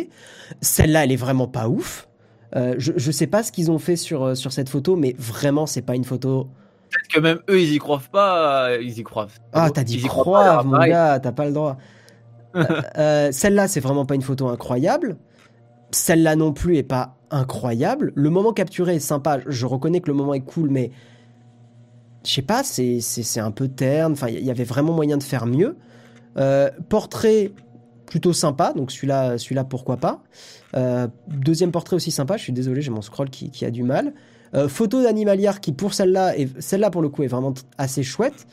Celle-là, elle est vraiment pas ouf. Euh, je, je sais pas ce qu'ils ont fait sur, euh, sur cette photo, mais vraiment, c'est pas une photo. Peut-être que même eux, ils y croient pas. Ils y croient. Ah, t'as dit croient leur mon gars, t'as pas le droit. Euh, euh, Celle-là, c'est vraiment pas une photo incroyable. Celle-là non plus est pas incroyable. Le moment capturé est sympa. Je reconnais que le moment est cool, mais je sais pas, c'est un peu terne. Enfin, il y avait vraiment moyen de faire mieux. Euh, portrait plutôt sympa, donc celui-là, celui-là pourquoi pas. Euh, deuxième portrait aussi sympa. Je suis désolé, j'ai mon scroll qui, a du mal. Euh, photo d'animalière qui pour celle-là, est- celle-là pour le coup est vraiment assez chouette.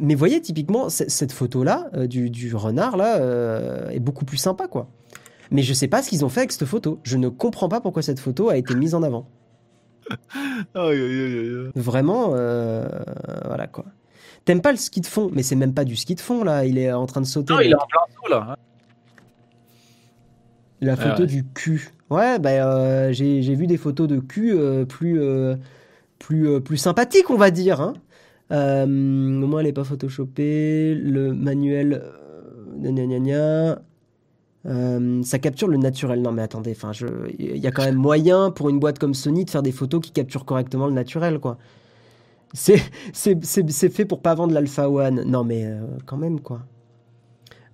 Mais voyez typiquement cette photo-là du, du renard là est beaucoup plus sympa quoi. Mais je sais pas ce qu'ils ont fait avec cette photo. Je ne comprends pas pourquoi cette photo a été mise en avant. Vraiment, euh, voilà quoi. T'aimes pas le ski de fond, mais c'est même pas du ski de fond là. Il est en train de sauter. Non, il est en plein saut là. La Ouais, photo ouais. du cul. Ouais, bah euh, j'ai j'ai vu des photos de cul euh, plus euh, plus euh, plus sympathiques, on va dire. Hein. Euh, au moins, elle est pas photoshopée. Le manuel, euh, gna gna gna gna. Euh, ça capture le naturel. Non, mais attendez, enfin, il y a quand même moyen pour une boîte comme Sony de faire des photos qui capturent correctement le naturel, quoi. C'est fait pour pas vendre l'Alpha One. Non, mais euh, quand même, quoi.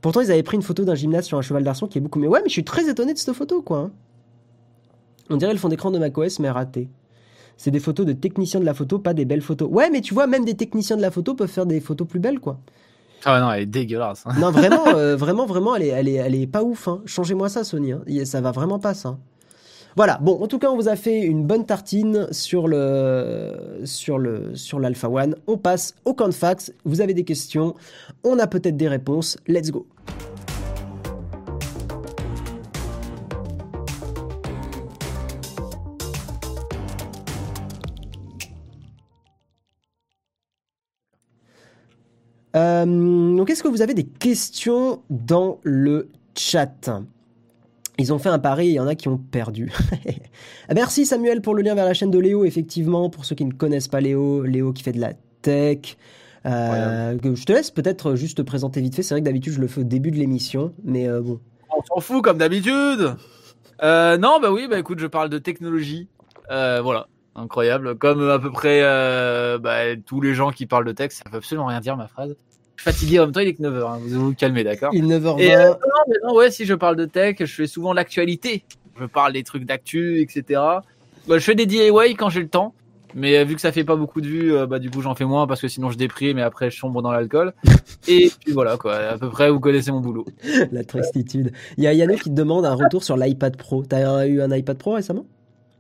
Pourtant, ils avaient pris une photo d'un gymnaste sur un cheval d'arçon qui est beaucoup mieux. Ouais, mais je suis très étonné de cette photo, quoi. hein. On dirait le fond d'écran de macOS, mais raté. C'est des photos de techniciens de la photo, pas des belles photos. Ouais, mais tu vois, même des techniciens de la photo peuvent faire des photos plus belles, quoi. Ah non, elle est dégueulasse. hein. Non, vraiment, euh, vraiment, vraiment, elle est, elle est, elle est pas ouf. Hein. Changez-moi ça, Sony. hein. Ça va vraiment pas, ça. Voilà. Bon, en tout cas, on vous a fait une bonne tartine sur le, sur le, sur l'Alpha One. On passe au camp de fax. Vous avez des questions. On a peut-être des réponses. Let's go. Euh, donc, est-ce que vous avez des questions dans le chat? Ils ont fait un pari, il y en a qui ont perdu. Merci Samuel pour le lien vers la chaîne de Léo, effectivement, pour ceux qui ne connaissent pas Léo, Léo qui fait de la tech. Euh, je te laisse peut-être juste te présenter vite fait. C'est vrai que d'habitude je le fais au début de l'émission, mais euh, bon. On s'en fout comme d'habitude. Euh, non, bah oui, bah écoute, je parle de technologie. Euh, voilà, incroyable. Comme à peu près euh, bah, tous les gens qui parlent de tech, ça peut absolument rien dire ma phrase. Je suis fatigué en même temps, il est que 9h, hein, vous vous calmez, d'accord Il est 9h20. Et euh, non, mais non, ouais, si je parle de tech, je fais souvent l'actualité. Je parle des trucs d'actu, etc. Bah, je fais des DIY quand j'ai le temps. Mais euh, vu que ça fait pas beaucoup de vues, euh, bah du coup j'en fais moins parce que sinon je déprime et après je sombre dans l'alcool. et puis voilà quoi, à peu près vous connaissez mon boulot. La tristitude. Il y a Yannou qui te demande un retour sur l'iPad Pro. T'as eu un iPad Pro récemment?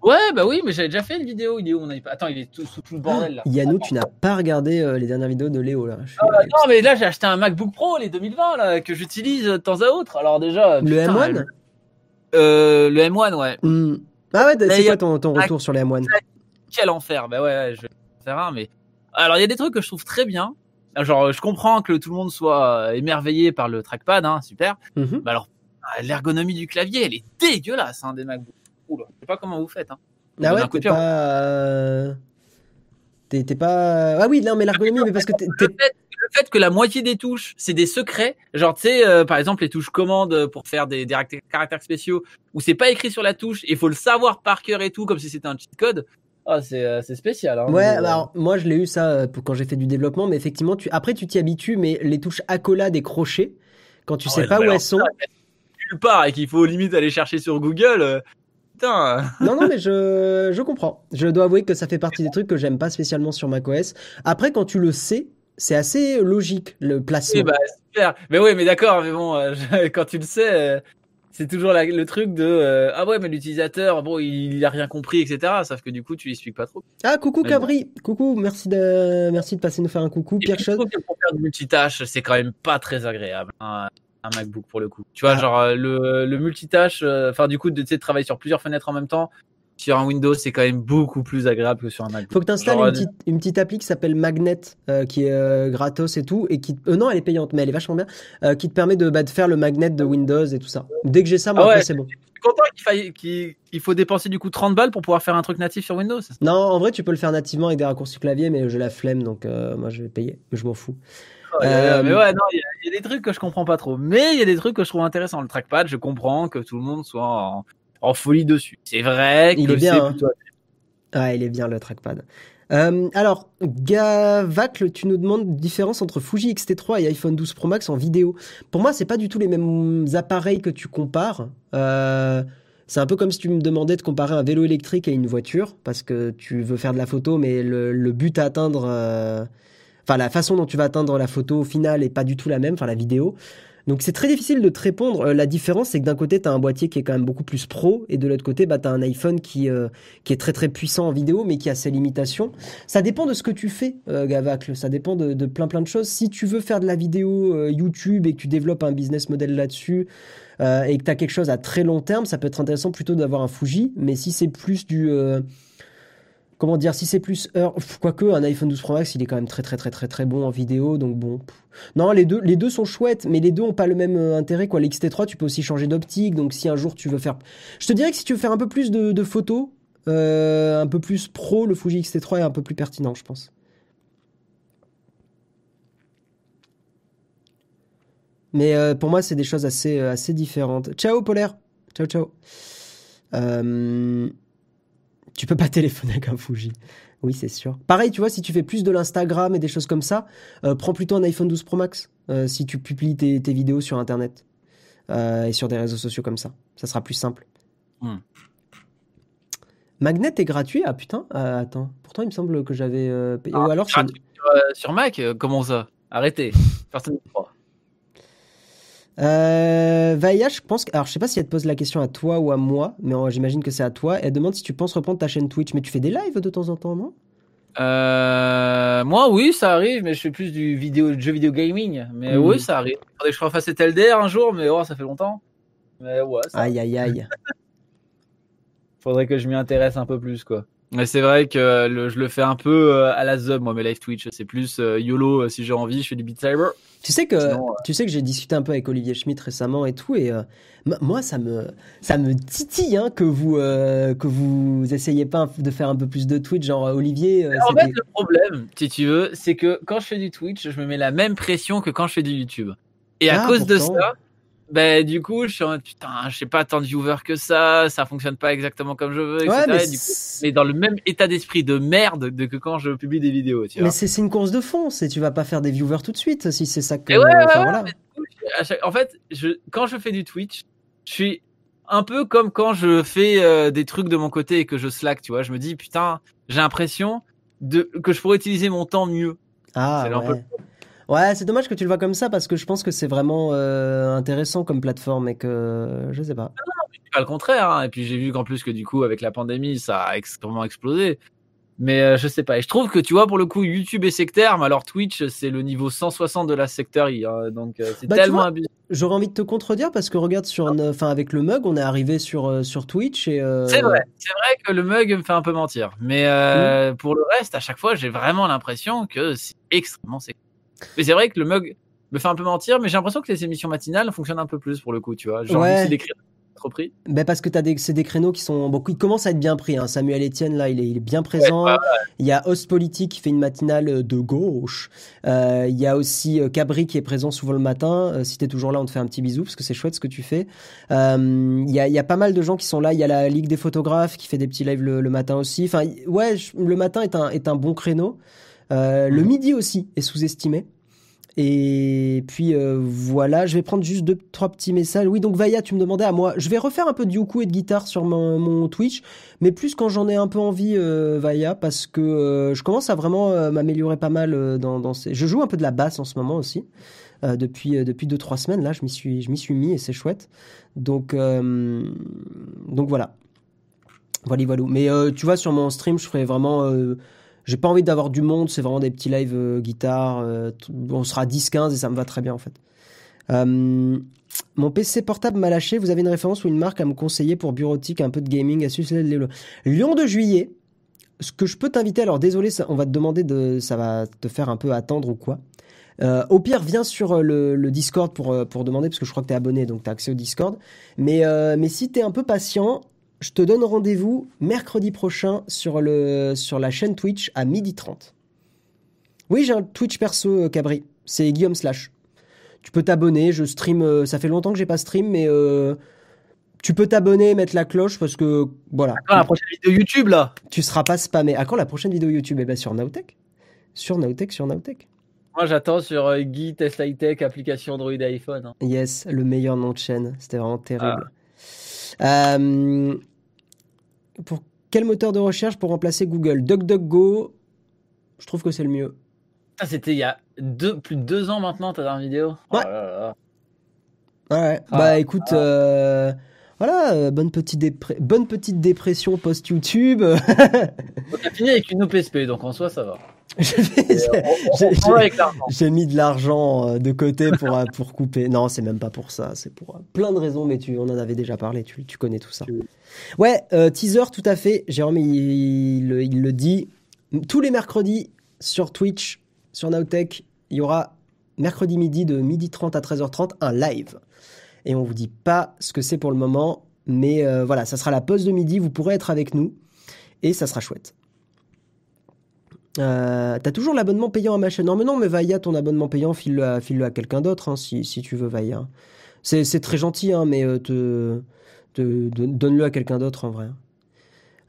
Ouais, bah oui, mais j'avais déjà fait une vidéo. Il est où mon iPad Attends, il est tout, sous tout le bordel là. Yannou, tu n'as pas regardé euh, les dernières vidéos de Léo là. Suis- Ah, non, mais là j'ai acheté un MacBook Pro les 2020 là que j'utilise de temps à autre. Alors déjà. Le putain, M1 elle- euh, Le M1, ouais. Hmm. Ah ouais, c'est quoi ton, ton retour sur les M1 Quel enfer. Bah ouais, ouais, je vais faire un, mais. Alors il y a des trucs que je trouve très bien. Genre, je comprends que tout le monde soit euh, émerveillé par le trackpad, hein, super. Bah alors, l'ergonomie du clavier, elle est dégueulasse, hein, des MacBooks. Oula, je sais pas comment vous faites. Hein. Ah ouais, coup t'es pas. euh, T'es t'es pas. Ah oui, non, mais l'ergonomie, mais parce que t'es. Le fait, le fait que la moitié des touches, c'est des secrets. Genre, tu sais, euh, par exemple, les touches commandes pour faire des, des caractères- spéciaux, où c'est pas écrit sur la touche, il faut le savoir par cœur et tout, comme si c'était un cheat code. Ah, c'est euh, c'est spécial. Hein, Ouais, Mais, euh, alors moi je l'ai eu ça euh, pour quand j'ai fait du développement, mais effectivement, tu... après tu t'y habitues, mais les touches accolades et crochets, quand tu Ah sais ouais, pas non, où elles sont. nulle part et qu'il faut limite aller chercher sur Google. Putain. Non, non, mais je, je comprends. Je dois avouer que ça fait partie des trucs que j'aime pas spécialement sur macOS. Après, quand tu le sais, c'est assez logique le placement. Oui, bah, super. Mais oui, mais d'accord, mais bon, euh, je- quand tu le sais, euh, c'est toujours la- le truc de euh, ah ouais, mais l'utilisateur, bon, il, il a rien compris, etc. Sauf que du coup, tu l'expliques pas trop. Ah, coucou Mais Cabri, coucou, merci de, merci de passer nous faire un coucou. Et Pierre puis, je Chose. trouve que pour faire du multitâche, c'est quand même pas très agréable. Un, un MacBook pour le coup. Tu vois, Ah. genre euh, le, le multitâche, euh, enfin du coup, de, de travailler sur plusieurs fenêtres en même temps. Sur un Windows, c'est quand même beaucoup plus agréable que sur un MacBook. Faut que tu installes Genre, une petite, une petite appli qui s'appelle Magnet, euh, qui est euh, gratos et tout, et qui, euh, non, elle est payante, mais elle est vachement bien, qui te permet de, bah, de faire le magnet de Windows et tout ça. Dès que j'ai ça, moi, Ah ouais. c'est bon. Je suis content qu'il faille- qu'il qu'il faut dépenser du coup 30 balles pour pouvoir faire un truc natif sur Windows. Non, en vrai, tu peux le faire nativement avec des raccourcis clavier, mais j'ai la flemme, donc moi, je vais payer. Je m'en fous. Euh, Euh, mais ouais, non, il y, a- il y a des trucs que je comprends pas trop. Mais il y a des trucs que je trouve intéressants. Le trackpad, je comprends que tout le monde soit en, en folie dessus. C'est vrai que Il est bien, c'est hein. plutôt- Ah, il est bien le trackpad. Euh, alors, Gavacle, tu nous demandes différence entre Fuji X-T3 et iPhone 12 Pro Max en vidéo. Pour moi, c'est pas du tout les mêmes appareils que tu compares. Euh, c'est un peu comme si tu me demandais de comparer un vélo électrique à une voiture, parce que tu veux faire de la photo, mais le, le but à atteindre, euh, enfin la façon dont tu vas atteindre la photo au final est pas du tout la même, enfin la vidéo. Donc c'est très difficile de te répondre. Euh, la différence, c'est que d'un côté, tu as un boîtier qui est quand même beaucoup plus pro, et de l'autre côté, bah, tu as un iPhone qui, euh, qui est très très puissant en vidéo, mais qui a ses limitations. Ça dépend de ce que tu fais, euh, Gavacle. Ça dépend de, de, plein plein de choses. Si tu veux faire de la vidéo euh, YouTube et que tu développes un business model là-dessus, et que tu as quelque chose à très long terme, ça peut être intéressant plutôt d'avoir un Fuji. Mais si c'est plus du comment dire, si c'est plus heure, quoique un iPhone 12 Pro Max, il est quand même très très très très très bon en vidéo, donc bon. Non, les deux, les deux sont chouettes, mais les deux ont pas le même euh, intérêt quoi. L'XT3, tu peux aussi changer d'optique, donc si un jour tu veux faire, je te dirais que si tu veux faire un peu plus de, photos, euh, un peu plus pro, le Fuji XT3 est un peu plus pertinent, je pense. Mais euh, pour moi, c'est des choses assez, assez différentes. Ciao, Polaire. Ciao, ciao. Tu peux pas téléphoner avec un Fuji. Oui, c'est sûr. Pareil, tu vois, si tu fais plus de l'Instagram et des choses comme ça, euh, prends plutôt un iPhone 12 Pro Max euh, si tu publies tes, vidéos sur Internet euh, et sur des réseaux sociaux comme ça. Ça sera plus simple. Hmm. Magnet est gratuit? Ah putain, attends. Pourtant, il me semble que j'avais payé. Ah, Ou alors, sur, sur, Mac, comment ça? Arrêtez. Personne ne. Euh, Vaïa, je pense. Alors, je sais pas si elle te pose la question à toi ou à moi, mais j'imagine que c'est à toi. Elle demande si tu penses reprendre ta chaîne Twitch. Mais tu fais des lives de temps en temps, non? Euh, Moi, oui, ça arrive, mais je fais plus du vidéo, jeu vidéo gaming. Mais hmm. oui, ça arrive. Faudrait que je refasse LDR un jour, mais oh, ça fait longtemps. Mais ouais. Ça aïe, aïe, aïe. Faudrait que je m'y intéresse un peu plus, quoi. Mais c'est vrai que je le fais un peu euh, à la zub, moi, mes live Twitch. C'est plus euh, YOLO, euh, si j'ai envie, je fais du Beat Cyber. Tu sais que, tu sais que j'ai discuté un peu avec Olivier Schmitt récemment et tout, et moi, ça me, ça me titille hein, que vous, que vous essayiez pas de faire un peu plus de Twitch, genre Olivier. en fait, le problème, si tu veux, c'est que quand je fais du Twitch, je me mets la même pression que quand je fais du YouTube. Et à ah, cause de ça, ben, du coup, je suis en putain, je sais pas tant de viewers que ça, ça fonctionne pas exactement comme je veux, etc. mais, dans le même état d'esprit de merde de que quand je publie des vidéos. Tu mais c'est une course de fond, c'est tu vas pas faire des viewers tout de suite si c'est ça que. En fait, je, quand je fais du Twitch, je suis un peu comme quand je fais euh, des trucs de mon côté et que je slack, tu vois. Je me dis putain, j'ai l'impression de que je pourrais utiliser mon temps mieux. Ah ouais. Ouais, c'est dommage que tu le vois comme ça parce que je pense que c'est vraiment euh, intéressant comme plateforme et que je sais pas. Non, non, pas le contraire. Hein. Et puis j'ai vu qu'en plus que du coup avec la pandémie ça a extrêmement explosé. Mais euh, je sais pas. Et je trouve que tu vois pour le coup YouTube est sectaire, mais alors Twitch c'est le niveau 160 de la secterie. Hein. Donc euh, c'est bah, tellement abusé. J'aurais envie de te contredire parce que regarde sur, enfin avec le mug on est arrivé sur sur Twitch et. C'est vrai. C'est vrai que le mug me fait un peu mentir. Mais mmh. pour le reste à chaque fois j'ai vraiment l'impression que c'est extrêmement sectaire. Mais c'est vrai que le mug me fait un peu mentir, mais j'ai l'impression que les émissions matinales fonctionnent un peu plus pour le coup, tu vois. Genre, ouais. c'est trop pris. Ben parce que t'as des, c'est des créneaux qui sont beaucoup, ils commencent à être bien pris. Hein. Samuel Etienne là, il est, il est bien présent. Il y a Host Politique qui fait une matinale euh, de gauche. Euh, il y a aussi euh, Cabri qui est présent souvent le matin. Euh, si t'es toujours là, on te fait un petit bisou parce que c'est chouette ce que tu fais. Euh, il y a, il y a pas mal de gens qui sont là. Il y a la Ligue des photographes qui fait des petits lives le, le matin aussi. Enfin, ouais, le matin est un, est un bon créneau. Le mhm. midi aussi est sous-estimé. Et puis euh, voilà, je vais prendre juste deux, trois petits messages. Oui, donc Vaya, tu me demandais à moi. Je vais refaire un peu de yuku et de guitare sur mon, mon Twitch, mais plus quand j'en ai un peu envie, euh, Vaya, parce que euh, je commence à vraiment m'améliorer pas mal dans, dans ces. Je joue un peu de la basse en ce moment aussi. depuis depuis deux trois semaines là, je m'y suis je m'y suis mis et c'est chouette. Donc donc voilà. Voilà, voilà. Mais tu vois, sur mon stream, je ferai vraiment j'ai pas envie d'avoir du monde, c'est vraiment des petits lives euh, guitare. Euh, on sera 10-15 et ça me va très bien en fait. Euh, mon PC portable m'a lâché. Vous avez une référence ou une marque à me conseiller pour bureautique, un peu de gaming, à Lyon de juillet. Ce que je peux t'inviter, alors désolé, on va te demander de, ça va te faire un peu attendre ou quoi. au pire, viens sur le, Discord pour, pour demander, parce que je crois que tu es abonné, donc tu as accès au Discord. Mais, mais si tu es un peu patient, je te donne rendez-vous mercredi prochain sur, le, sur la chaîne Twitch à 12h30. Oui, j'ai un Twitch perso, euh, Cabri. C'est Guillaume Slash. Tu peux t'abonner, je stream. Euh, ça fait longtemps que j'ai pas stream, mais euh, tu peux t'abonner, mettre la cloche parce que voilà. À la prochaine vidéo YouTube là Tu seras pas spammé. À quand la prochaine vidéo YouTube? Eh bien sur Nowtech. Sur Nowtech, sur Nowtech. Moi j'attends sur Guy Test High Tech, application Android et iPhone. Hein. Yes, le meilleur nom de chaîne. C'était vraiment terrible. Ah. Euh, pour quel moteur de recherche pour remplacer Google? DuckDuckGo, je trouve que c'est le mieux. Ah, c'était il y a deux, plus de deux ans maintenant, ta dernière vidéo? Ouais. Ouais, Ah, bah écoute, euh, voilà, euh, bonne petite, bonne petite dépression post-YouTube. Donc, t'as fini avec une OPSP, donc en soi, ça va. J'ai on- on- j'ai- on mis de l'argent euh, de côté pour, euh, pour couper. Non, c'est même pas pour ça, c'est pour euh, plein de raisons, mais tu, on en avait déjà parlé, tu, tu connais tout ça. Ouais, euh, teaser, tout à fait. Jérôme, il, il, il le dit. Tous les mercredis sur Twitch, sur Nowtech, il y aura mercredi midi de midi 30 à 13h30 un live. Et on vous dit pas ce que c'est pour le moment, mais euh, voilà, ça sera la pause de midi, vous pourrez être avec nous et ça sera chouette. Euh, T'as toujours l'abonnement payant à ma chaîne Non, mais non, mais Vailla, ton abonnement payant, file-le à, quelqu'un d'autre hein, si, tu veux, Vailla. C'est très gentil, hein, mais euh, te, te- don- donne-le à quelqu'un d'autre en vrai.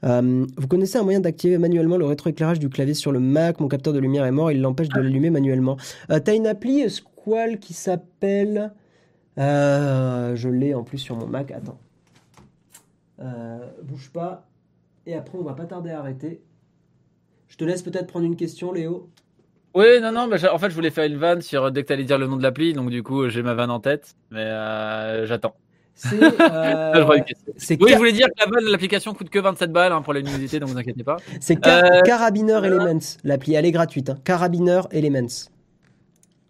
Vous connaissez un moyen d'activer manuellement le rétroéclairage du clavier sur le Mac? Mon capteur de lumière est mort, il l'empêche de l'allumer manuellement. T'as une appli Squall qui s'appelle. Euh, je l'ai en plus sur mon Mac. Attends. Euh, bouge pas. Et après, on va pas tarder à arrêter. Je te laisse peut-être prendre une question, Léo. Oui, non, non, bah, en fait, je voulais faire une vanne sur dès que t'allais dire le nom de l'appli, donc du coup, j'ai ma vanne en tête, mais euh, j'attends. C'est. Euh, c'est Oui, je voulais dire que la vanne l'application coûte que 27 balles hein, pour la luminosité, donc vous inquiétez pas. c'est Car- Euh, Carabiner Elements. L'appli, elle est gratuite. Hein. Carabiner Elements.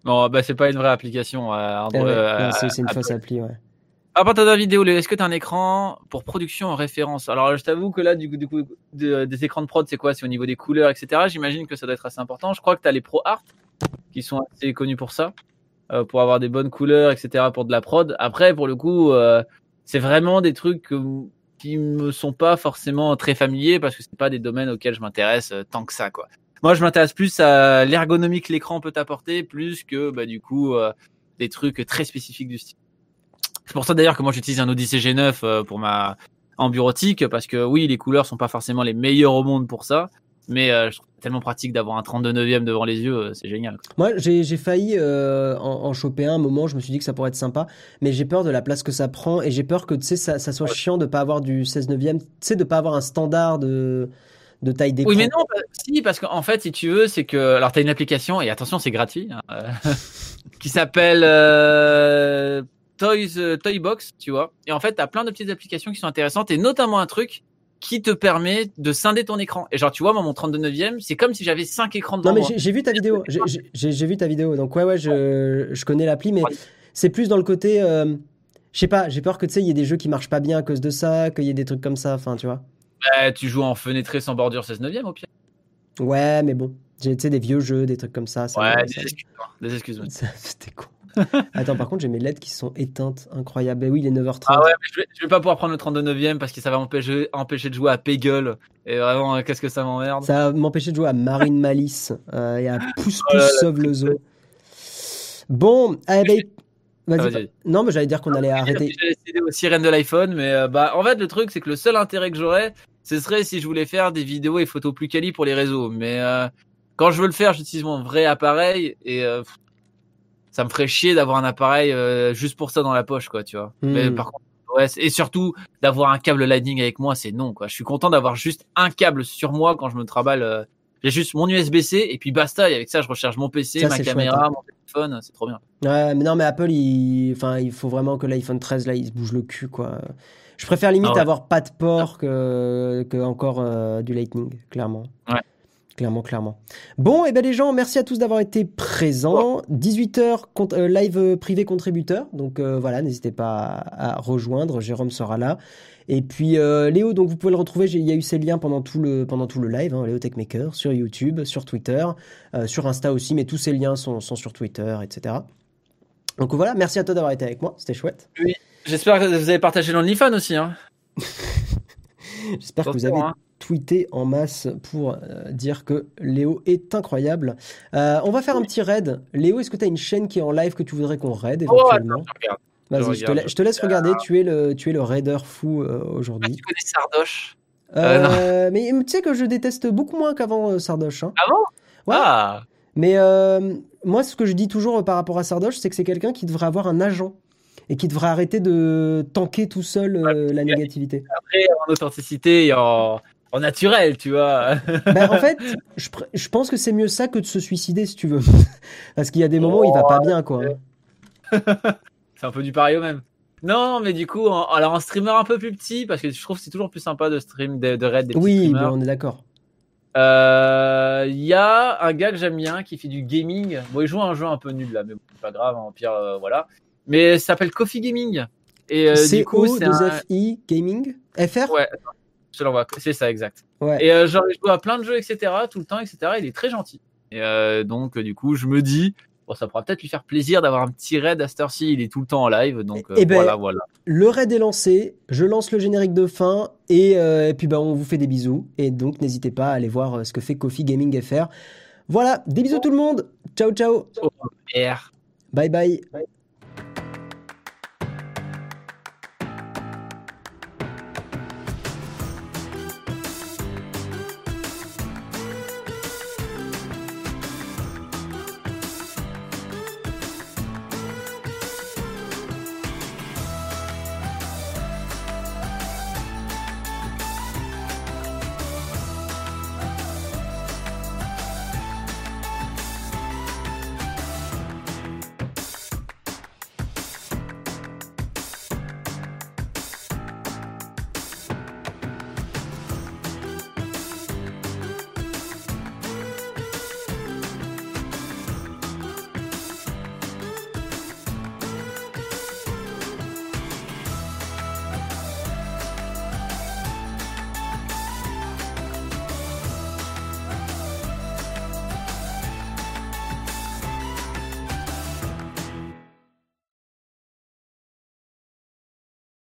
Non, bah, c'est pas une vraie application. euh, Eh ouais, euh, c'est une fausse appli, ouais. À part ta vidéo, Léo, est-ce que tu as un écran pour production en référence? Alors, je t'avoue que là, du coup, du coup de- des écrans de prod, c'est quoi? C'est au niveau des couleurs, etc. J'imagine que ça doit être assez important. Je crois que tu as les Pro Art qui sont assez connus pour ça, euh, pour avoir des bonnes couleurs, etc. pour de la prod. Après, pour le coup, euh, c'est vraiment des trucs que- qui me sont pas forcément très familiers parce que c'est pas des domaines auxquels je m'intéresse euh, tant que ça, quoi. Moi, je m'intéresse plus à l'ergonomie que l'écran peut apporter, plus que bah, du coup euh, des trucs très spécifiques du style. C'est pour ça d'ailleurs que moi j'utilise un Odyssey G9 euh, pour ma en bureautique parce que oui, les couleurs sont pas forcément les meilleures au monde pour ça, mais euh, je trouve tellement pratique d'avoir un 32 neuvième devant les yeux, euh, c'est génial. quoi. Moi, j'ai failli euh, en, en choper un, un moment. Je me suis dit que ça pourrait être sympa, mais j'ai peur de la place que ça prend et j'ai peur que tu sais ça, ça soit chiant de pas avoir du 16 neuvième, tu sais de pas avoir un standard de de taille d'écran. Oui, mais non, bah, si parce qu'en fait, si tu veux, c'est que alors tu as une application et attention, c'est gratuit hein, euh, qui s'appelle euh, Toys euh, Toybox, tu vois. Et en fait, tu as plein de petites applications qui sont intéressantes et notamment un truc qui te permet de scinder ton écran. Et genre, tu vois, moi, mon 32 neuvième, c'est comme si j'avais cinq écrans devant Non mais j'ai vu ta vidéo. J'ai- vu ta vidéo. Donc ouais ouais, je, je connais l'appli, mais c'est plus dans le côté. euh, je sais pas. J'ai peur que tu sais, il y ait des jeux qui marchent pas bien à cause de ça, qu'il y ait des trucs comme ça. Enfin, tu vois. Bah, tu joues en fenêtré sans bordure 16 neuvième au pire. Ouais, mais bon. J'ai tu sais des vieux jeux, des trucs comme ça. ça Ouais, des excuses. Des excuses. C'était con. Attends, par contre, j'ai mes LED qui sont éteintes. Incroyable. Eh oui, il est 9h30. Ah ouais, mais je vais, je vais pas pouvoir prendre le 32 neuvième parce que ça va m'empêcher empêcher de jouer à Peggle. Et vraiment, euh, qu'est-ce que ça m'emmerde. Ça va m'empêcher de jouer à Marine Malice euh, et à Pousse Oh là Pousse là, Sauve le Zoo. Bon, eh ben, Ah, vas-y. non, mais j'allais dire qu'on allait arrêter. J'ai essayé aux sirènes de l'iPhone, mais euh, bah, en fait, le truc, c'est que le seul intérêt que j'aurais, ce serait si je voulais faire des vidéos et photos plus quali pour les réseaux. Mais euh, quand je veux le faire, j'utilise mon vrai appareil et euh, ça me ferait chier d'avoir un appareil euh, juste pour ça dans la poche, quoi, tu vois. Hmm. Mais par contre, ouais, et surtout d'avoir un câble Lightning avec moi, c'est non, quoi. Je suis content d'avoir juste un câble sur moi quand je me travaille. J'ai juste mon USB-C et puis basta. Et avec ça, je recharge mon PC, Ça, ma caméra, chouette, hein. mon téléphone. C'est trop bien. Ouais, mais non, mais Apple, il, enfin, il faut vraiment que l'iPhone 13 là, il se bouge le cul, quoi. Je préfère limite Ah ouais. avoir pas de port que, que encore euh, du Lightning, clairement. Ouais. Clairement, clairement. Bon, et ben les gens, merci à tous d'avoir été présents. 18h live euh, privé contributeur. Donc euh, voilà, n'hésitez pas à, à rejoindre. Jérôme sera là. Et puis euh, Léo, donc vous pouvez le retrouver. Il y a eu ses liens pendant tout le pendant tout le live. Hein, Léo Techmaker sur YouTube, sur Twitter, euh, sur Insta aussi. Mais tous ces liens sont, sont sur Twitter, etc. Donc voilà, merci à toi d'avoir été avec moi. C'était chouette. J'espère que vous avez partagé l'OnlyFans aussi. Hein. J'espère que vous avez hein. Tweeté en masse pour euh, dire que Léo est incroyable. Euh, on va faire un petit raid. Léo, est-ce que tu as une chaîne qui est en live que tu voudrais qu'on raid Oh, éventuellement regarde. Vas-y, je je, je te laisse regarder. Tu es le, tu es le raider fou euh, Ah, aujourd'hui. tu connais Sardoche? Euh, mais tu sais que je déteste beaucoup moins qu'avant euh, Sardoche. hein. Ah bon? Ouais. Ah Mais euh, moi, ce que je dis toujours euh, par rapport à Sardoche, c'est que c'est quelqu'un qui devrait avoir un agent et qui devrait arrêter de tanker tout seul euh, la négativité. Après, en authenticité et en, en naturel, tu vois. Ben, en fait, je, pense que c'est mieux ça que de se suicider si tu veux. Parce qu'il y a des moments où il va pas bien, quoi. C'est un peu du pareil au même. Non, mais du coup, en- alors un streamer un peu plus petit, parce que je trouve que c'est toujours plus sympa de stream, de, de raid des petits Oui, on est d'accord. Euh, Il y a un gars que j'aime bien qui fait du gaming. Bon, il joue à un jeu un peu nul là, mais bon, c'est pas grave, en pire, euh, voilà. Mais ça s'appelle Coffee Gaming. Et euh, c'est du coup, c'est un... FI Gaming FR Ouais, je l'envoie. C'est ça, exact. Ouais. Et euh, genre, il joue à plein de jeux, etc., tout le temps, etc. Il est très gentil. Et euh, donc, euh, du coup, je me dis, bon, ça pourra peut-être lui faire plaisir d'avoir un petit raid à cette heure-ci. Il est tout le temps en live, donc euh, Eh ben, voilà, voilà. Le raid est lancé, je lance le générique de fin et, euh, et puis bah, on vous fait des bisous. Et donc n'hésitez pas à aller voir ce que fait Coffee Gaming FR. Voilà, des bisous tout le monde. Ciao ciao. Bye bye.